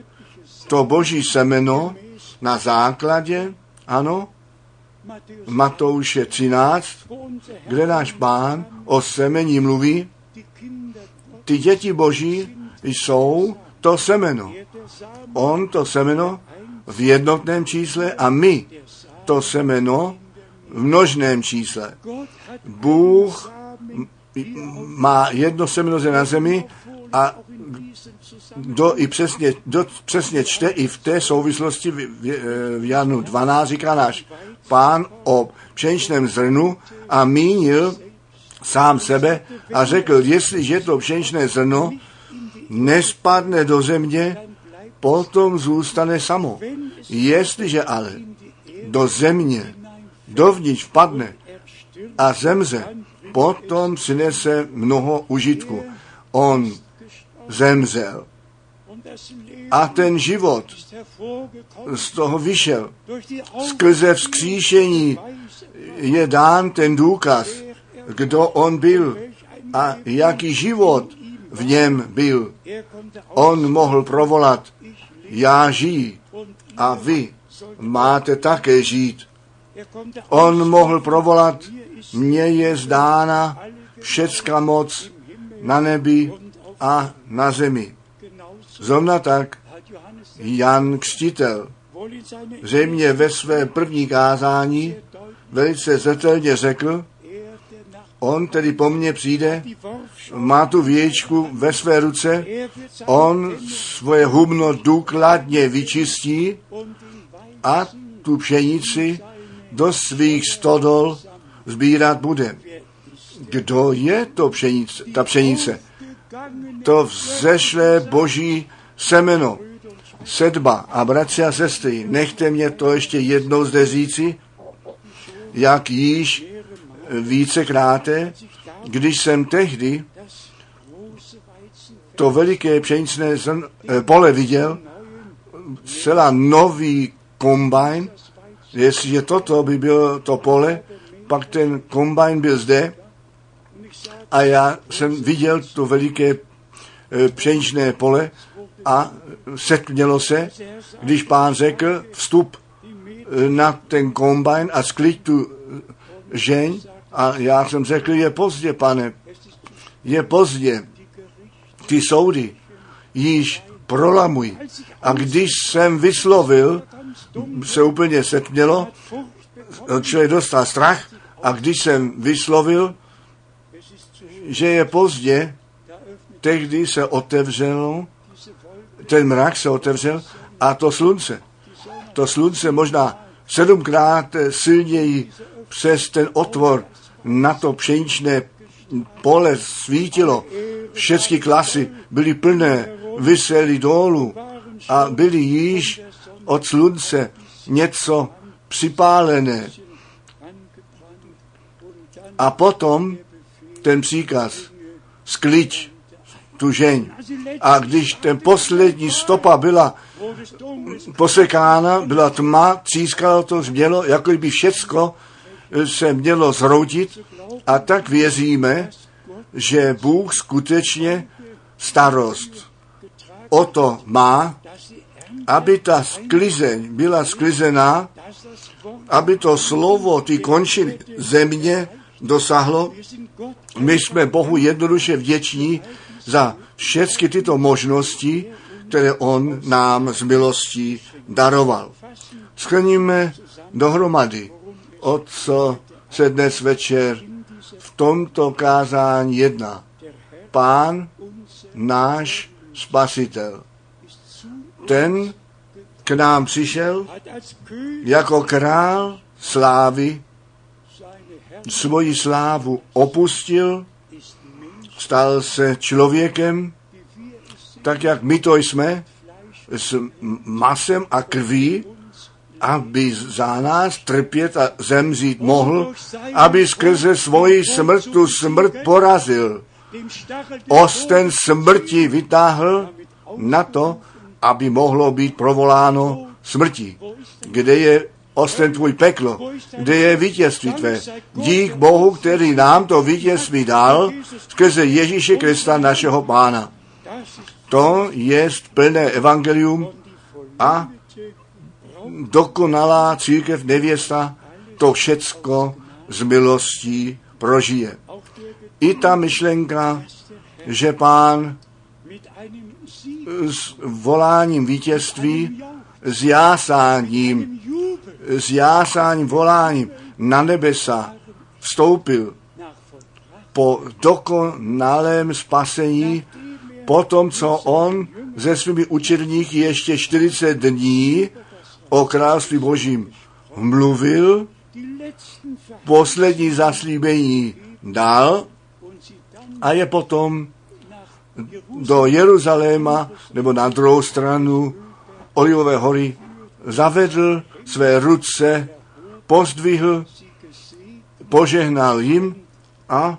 to boží semeno, na základě, ano, Matouše 13, kde náš pán o semení mluví, ty děti boží jsou to semeno. On to semeno v jednotném čísle a my to semeno v množném čísle. Bůh má jedno semeno na zemi a do, i přesně, do, přesně čte i v té souvislosti v, v, v Janu 12 říká náš pán o pšeničném zrnu a mínil sám sebe a řekl, jestliže to pšeničné zrno nespadne do země, potom zůstane samo. Jestliže ale do země dovnitř vpadne a zemře, potom přinese mnoho užitku. On zemřel. A ten život z toho vyšel. Skrze vzkříšení je dán ten důkaz, kdo on byl a jaký život v něm byl. On mohl provolat, já žiji a vy máte také žít. On mohl provolat, mně je zdána všecka moc na nebi a na zemi. Zrovna tak Jan Křtitel zřejmě ve své první kázání velice zetelně řekl, on tedy po mně přijde, má tu věčku ve své ruce, on svoje hubno důkladně vyčistí a tu pšenici do svých stodol sbírat bude. Kdo je to pšenice, ta pšenice? To vzešlé boží semeno, sedba a bratři a sestry, nechte mě to ještě jednou zde říci, jak již vícekráte, když jsem tehdy to veliké pšeničné zrn, eh, pole viděl, celá nový kombajn, jestliže toto by bylo to pole, pak ten kombajn byl zde. A já jsem viděl to veliké eh, pšeničné pole a setmělo se, když pán řekl vstup eh, na ten kombajn a skliď tu žeň. A já jsem řekl, je pozdě, pane, je pozdě, ty soudy již prolamuj. A když jsem vyslovil, se úplně setmělo, člověk dostal strach a když jsem vyslovil, že je pozdě, tehdy se otevřelo, ten mrak se otevřel a to slunce. To slunce možná sedmkrát silněji přes ten otvor na to pšeničné pole svítilo. Všechny klasy byly plné, vysely dolů a byly již od slunce něco připálené. A potom ten příkaz, sklič tu žeň. A když ten poslední stopa byla posekána, byla tma, třískalo to, změlo, jako by všecko se mělo zrodit a tak věříme, že Bůh skutečně starost o to má, aby ta sklizeň byla sklizená, aby to slovo, ty končiny země dosáhlo. My jsme Bohu jednoduše vděční za všechny tyto možnosti, které On nám z milostí daroval. Schrníme dohromady, o co se dnes večer v tomto kázání jedná. Pán, náš spasitel. Ten k nám přišel jako král slávy, svoji slávu opustil, stal se člověkem, tak jak my to jsme, s masem a krví, aby za nás trpět a zemřít mohl, aby skrze svoji smrt tu smrt porazil. Osten smrti vytáhl na to, aby mohlo být provoláno smrti. Kde je osten tvůj peklo? Kde je vítězství tvé? Dík Bohu, který nám to vítězství dal skrze Ježíše Krista, našeho pána. To je plné evangelium a dokonalá církev nevěsta to všecko z milostí prožije. I ta myšlenka, že pán s voláním vítězství, s jásáním, s jásáním voláním na nebesa vstoupil po dokonalém spasení, po tom, co on se svými učedníky ještě 40 dní o království božím mluvil, poslední zaslíbení dal a je potom do Jeruzaléma nebo na druhou stranu Olivové hory zavedl své ruce, pozdvihl, požehnal jim a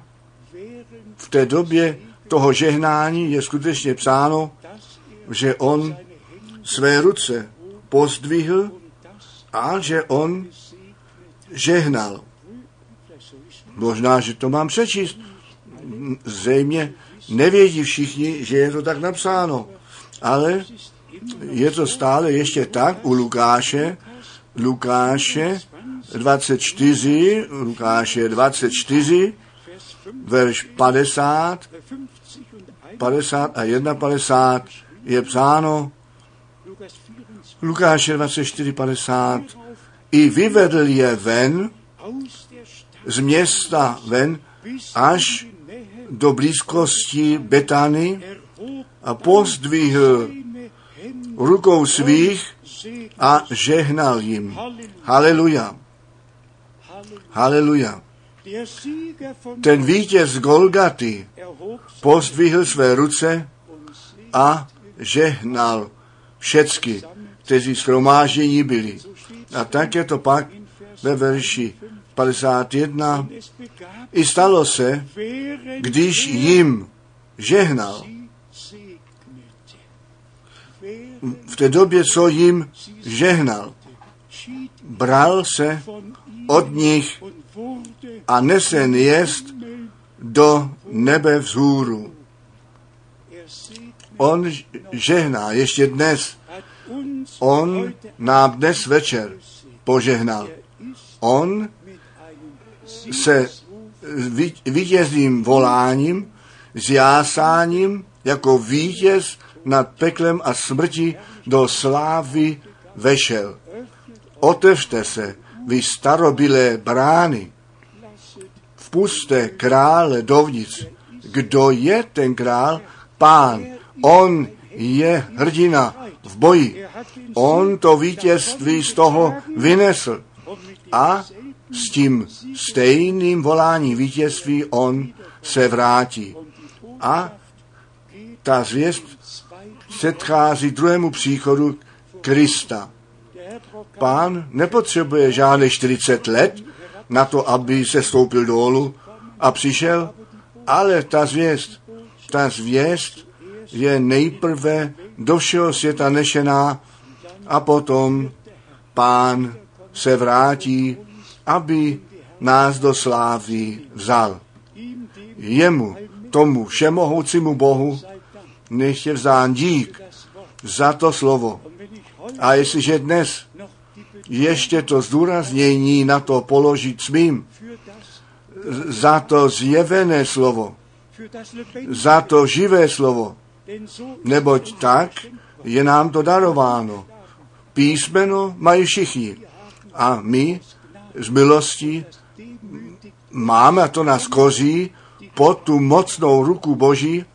v té době toho žehnání je skutečně psáno, že on své ruce pozdvihl a že on žehnal. Možná, že to mám přečíst. Zřejmě nevědí všichni, že je to tak napsáno. Ale je to stále ještě tak u Lukáše, Lukáše 24, Lukáše 24, Vers 5, verš 50, 50 und 1, 50 a 51 je psáno, Lukas 24, Lukáše 24, 50, i vyvedl je ven z města ven až do blízkosti Betany a pozdvihl rukou svých a žehnal jim. Haleluja, haleluja. Ten vítěz z Golgaty pozdvihl své ruce a žehnal všecky, kteří schromáždění byli. A tak je to pak ve verši 51. es begab, I stalo se, když jim žehnal, v té době, co jim žehnal, bral se od nich a nesen jest do nebe vzhůru. On žehná ještě dnes. On nám dnes večer požehnal. On se vítězným voláním, s jásáním jako vítěz nad peklem a smrti do slávy vešel. Otevřte se, vy starobilé brány, vpuste krále dovnitř. Kdo je ten král? Pán. On je hrdina v boji. On to vítězství z toho vynesl. A s tím stejným voláním vítězství on se vrátí. A ta zvěst předchází druhému příchodu Krista. Pán nepotřebuje žádné 40 let na to, aby se stoupil dolů a přišel, ale ta zvěst, ta zvěst je nejprve do všeho světa nešená a potom pán se vrátí, aby nás do slávy vzal. Jemu, tomu všemohoucímu Bohu nech je vzdán dík za to slovo. A jestliže dnes ještě to zdůraznění na to položit smím, za to zjevené slovo, za to živé slovo, neboť tak je nám to darováno. Písmeno mají všichni. A my z milosti. Máme, a to nás koří, pod tu mocnou ruku Boží,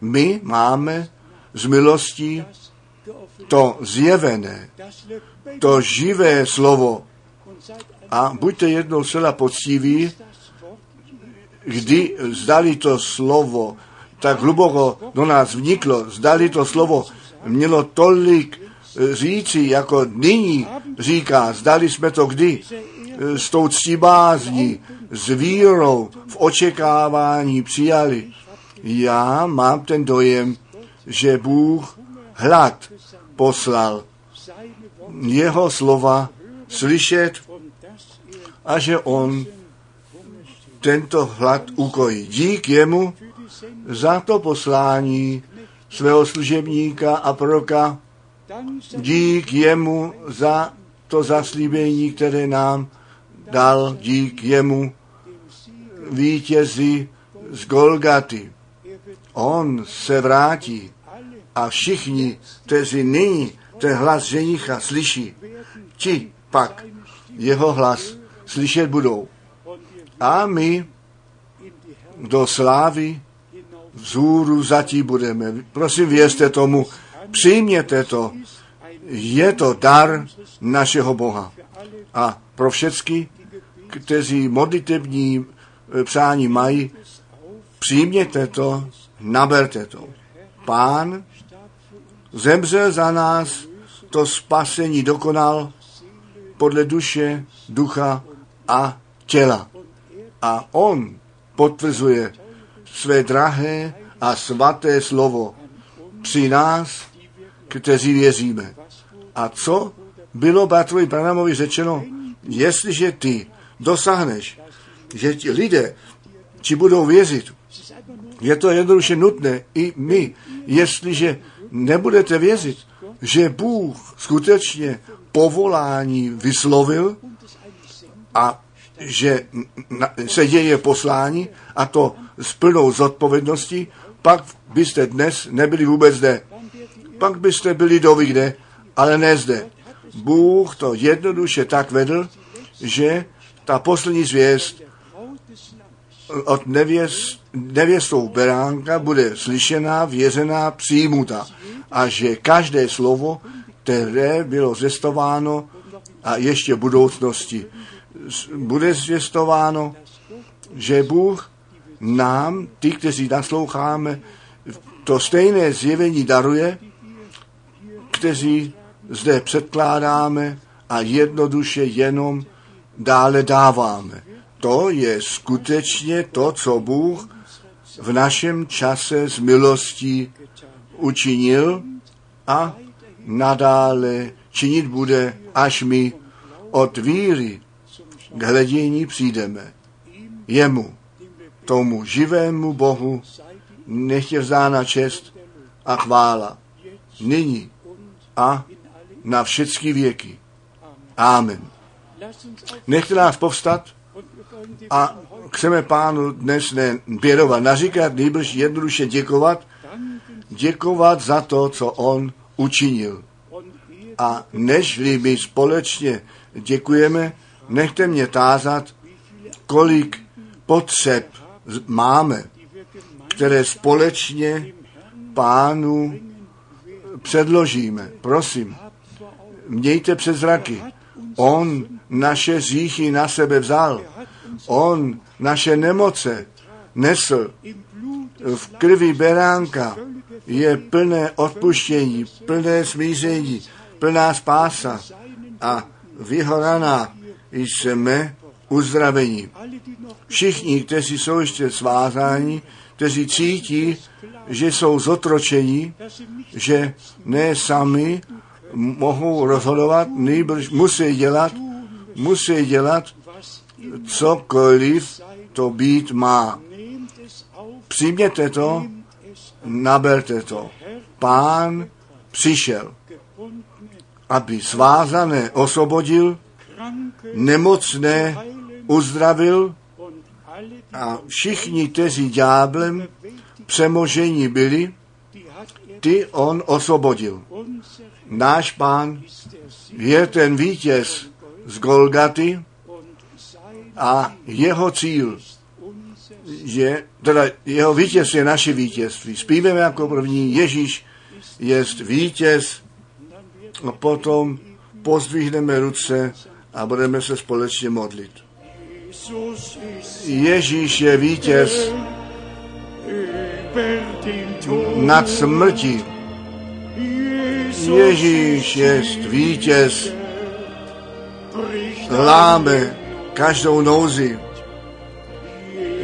my máme z milostí to zjevené, to živé slovo. A buďte jednou zcela poctiví, kdy zdali to slovo tak hluboko do nás vniklo, zdali to slovo mělo tolik eh, říci, jako nyní říká, zdali jsme to kdy s tou ctibázní, s vírou, v očekávání přijali. Já mám ten dojem, že Bůh hlad poslal jeho slova slyšet a že on tento hlad ukojí. Dík jemu za to poslání svého služebníka a proroka, dík jemu za to zaslíbení, které nám dal, dík jemu vítězi z Golgaty. On se vrátí a všichni, kteří nyní ten hlas ženicha slyší, ti pak jeho hlas slyšet budou. A my do slávy vzhůru zatím budeme. Prosím, věřte tomu, přijměte to. Je to dar našeho Boha. A pro všechny, kteří modlitební eh, přání mají, přijměte to, naberte to. Pán zemřel za nás, to spasení dokonal podle duše, ducha a těla. A on potvrzuje své drahé a svaté slovo při nás, kteří věříme. A co bylo Bartovi Branamovi řečeno? Jestliže ty dosáhneš, že ti lidé ti budou věřit, je to jednoduše nutné. I my, jestliže nebudete věřit, že Bůh skutečně povolání vyslovil a že se děje poslání a to s plnou zodpovědností, pak byste dnes nebyli vůbec zde. Pak byste byli doví kde, ale ne zde. Bůh to jednoduše tak vedl, že ta poslední zvěst od nevěst, nevěstou beránka bude slyšená, věřená, přijmuta. A že každé slovo, které bylo zvěstováno a ještě v budoucnosti bude zvěstováno, že Bůh nám, ty, kteří nasloucháme, to stejné zjevení daruje, kteří zde předkládáme a jednoduše jenom dále dáváme. To je skutečně to, co Bůh v našem čase z milostí učinil a nadále činit bude, až my od víry k hledění přijdeme. Jemu, tomu živému Bohu, nech je vzána čest a chvála. Nyní a na všechny věky. Amen. Nechte nás povstat a chceme pánu dnes ne naříkat, nejbrž jednoduše děkovat, děkovat za to, co on učinil. A nežli my společně děkujeme, nechte mě tázat, kolik potřeb máme, které společně pánu předložíme. Prosím, mějte před zraky. On naše hříchy na sebe vzal. On naše nemoce nesl. V krvi beránka je plné odpuštění, plné smíření, plná spása a v jeho ranách jsme uzdravení. Všichni, kteří jsou ještě svázáni, kteří cítí, že jsou zotročení, že ne sami mohou rozhodovat, nejbrž musí dělat, musí dělat cokoliv to být má. Přijměte to, naberte to. Pán přišel, aby svázané osvobodil, nemocné uzdravil a všichni, kteří ďáblem přemožení byli, ty on osvobodil. Náš pán je ten vítěz z Golgaty a jeho cíl je, teda jeho vítěz je naše vítězství. Zpíveme jako první, Ježíš je vítěz a potom pozdvihneme ruce a budeme se společně modlit. Ježíš je vítěz nad smrtí. Ježíš je vítěz, láme každou nouzi.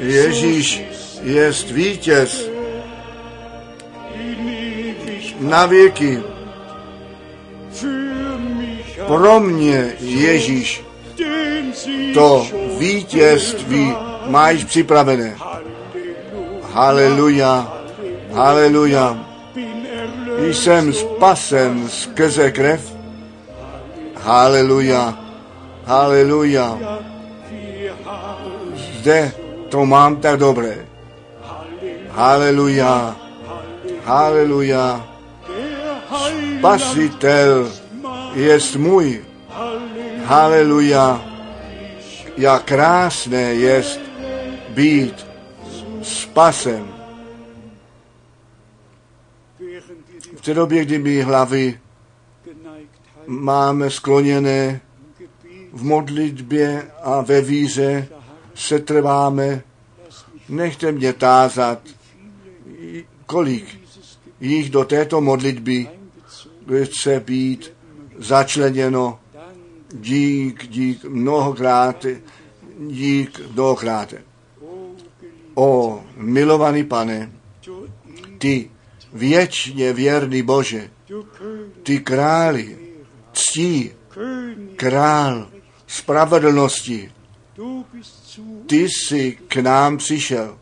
Ježíš je vítěz na věky. Pro mě Ježíš to vítězství máš připravené. Haleluja, haleluja. Jsem spasen skrze krev. Haleluja, haleluja. Zde to mám tak dobré. Haleluja, haleluja. Spasitel jest můj. Haleluja. Jak krásné jest být spasen. V té době, kdy my hlavy máme skloněné v modlitbě a ve víře se trváme, nechte mě tázat, kolik jich do této modlitby chce být začleněno. Dík, dík, mnohokrát, dík, mnohokrát. O, milovaný pane, ty věčně věrný Bože, ty králi, ctí, král spravedlnosti, ty jsi k nám přišel.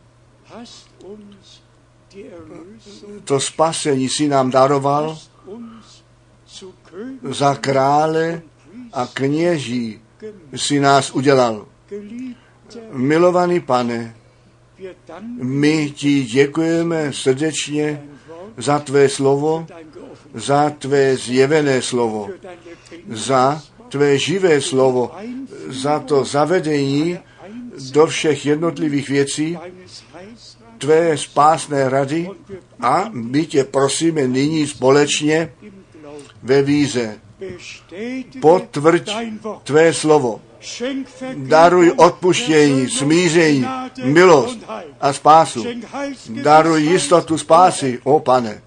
To spasení si nám daroval za krále a kněží si nás udělal. Milovaný pane, my ti děkujeme srdečně za tvé slovo, za tvé zjevené slovo, za tvé živé slovo, za to zavedení do všech jednotlivých věcí, tvé spásné rady a my tě prosíme nyní společně ve víze. Potvrď tvé slovo. Daruj odpuštění, smíření, milost a spásu. Daruj jistotu spásy, o pane.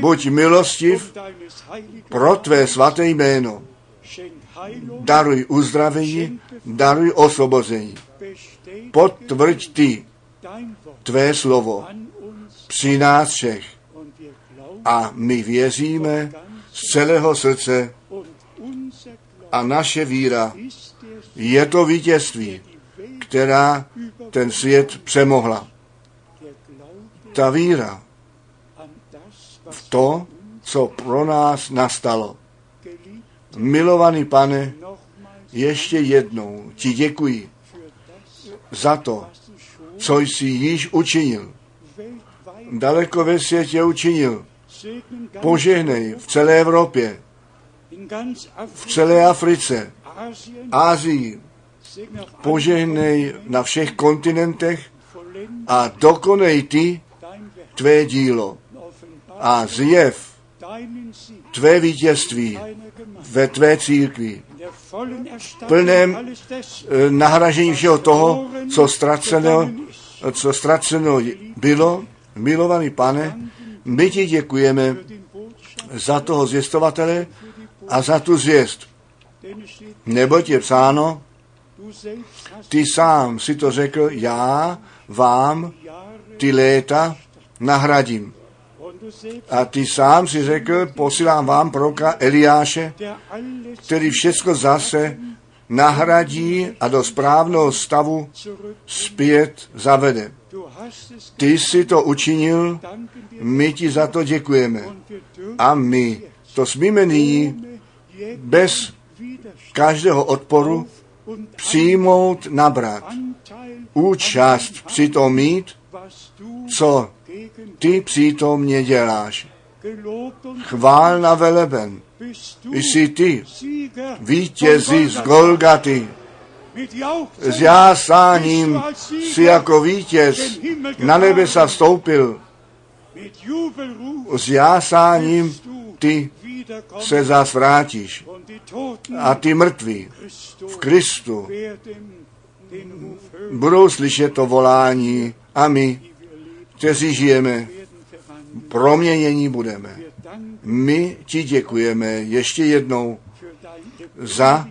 Buď milostiv pro tvé svaté jméno. Daruj uzdravení, daruj osvobození. Potvrď ty tvé slovo při nás všech. A my věříme z celého srdce a naše víra je to vítězství, která ten svět přemohla. Ta víra v to, co pro nás nastalo. Milovaný pane, ještě jednou ti děkuji za to, co jsi již učinil. Daleko ve světě učinil. Požehnej v celé Evropě, v celé Africe, Ázii. Požehnej na všech kontinentech a dokonej ty tvé dílo a zjev tvé vítězství ve tvé církvi, plném eh, nahražení všeho toho, co ztraceno, co ztraceno bylo, milovaný pane, my ti děkujeme za toho zvěstovatele a za tu zvěst. Neboť je psáno, ty sám si to řekl, já vám ty léta nahradím. A ty sám si řekl, posílám vám proroka Eliáše, který všechno zase nahradí a do správného stavu zpět zavede. Ty jsi to učinil, my ti za to děkujeme. A my to smíme nyní bez každého odporu přijmout, nabrat, účast při tom mít, co ty přítomně děláš. Chvál na veleben, jsi ty, vítězi z Golgaty, s jásáním si jako vítěz na nebesa vstoupil, s jásáním ty se zas vrátíš. A ty mrtví v Kristu budou slyšet to volání a my, kteří žijeme, proměnění budeme. My ti děkujeme ještě jednou Za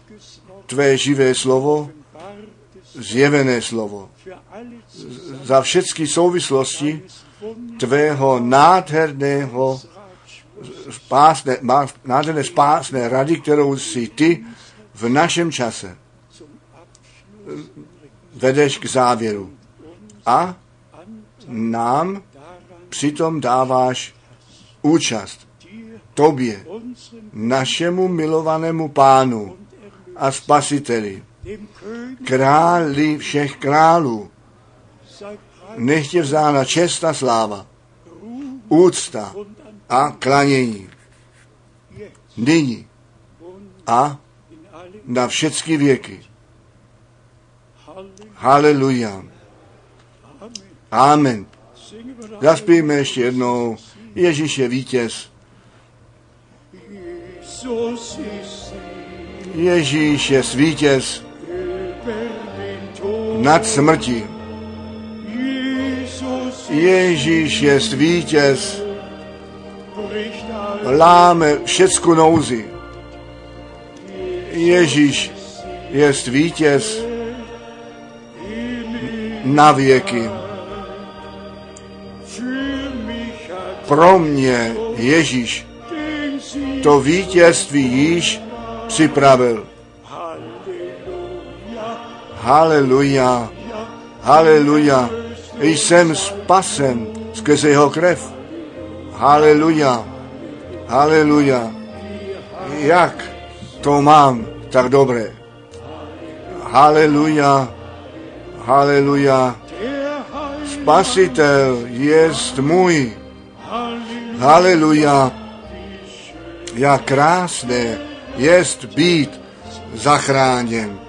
tvé živé slovo, zjevené slovo, za všechny souvislosti tvého nádherného spásné, má- nádherné spásné rady, kterou si ty v našem čase vedeš k závěru. A nám přitom dáváš účast tobě, našemu milovanému pánu a spasiteli, králi všech králů, sei Preis, nech tě vzána čest a sláva, úcta a klanění, nyní a na všechny věky. Haleluja. Amen. Zaspíme ještě jednou. Ježíš je vítěz. Ježíš je vítěz nad. Jesus Ježíš je vítěz, láme všecku nouzi. Ježíš je vítěz na věky. Pro mě Ježíš to vítězství již připravil. Haleluja, haleluja. Jsem spasen skrze jeho krev. Haleluja, haleluja. Jak to mám tak dobré. Haleluja, haleluja. Spasitel jest můj. Haleluja. Jak krásné jest být zachráněn.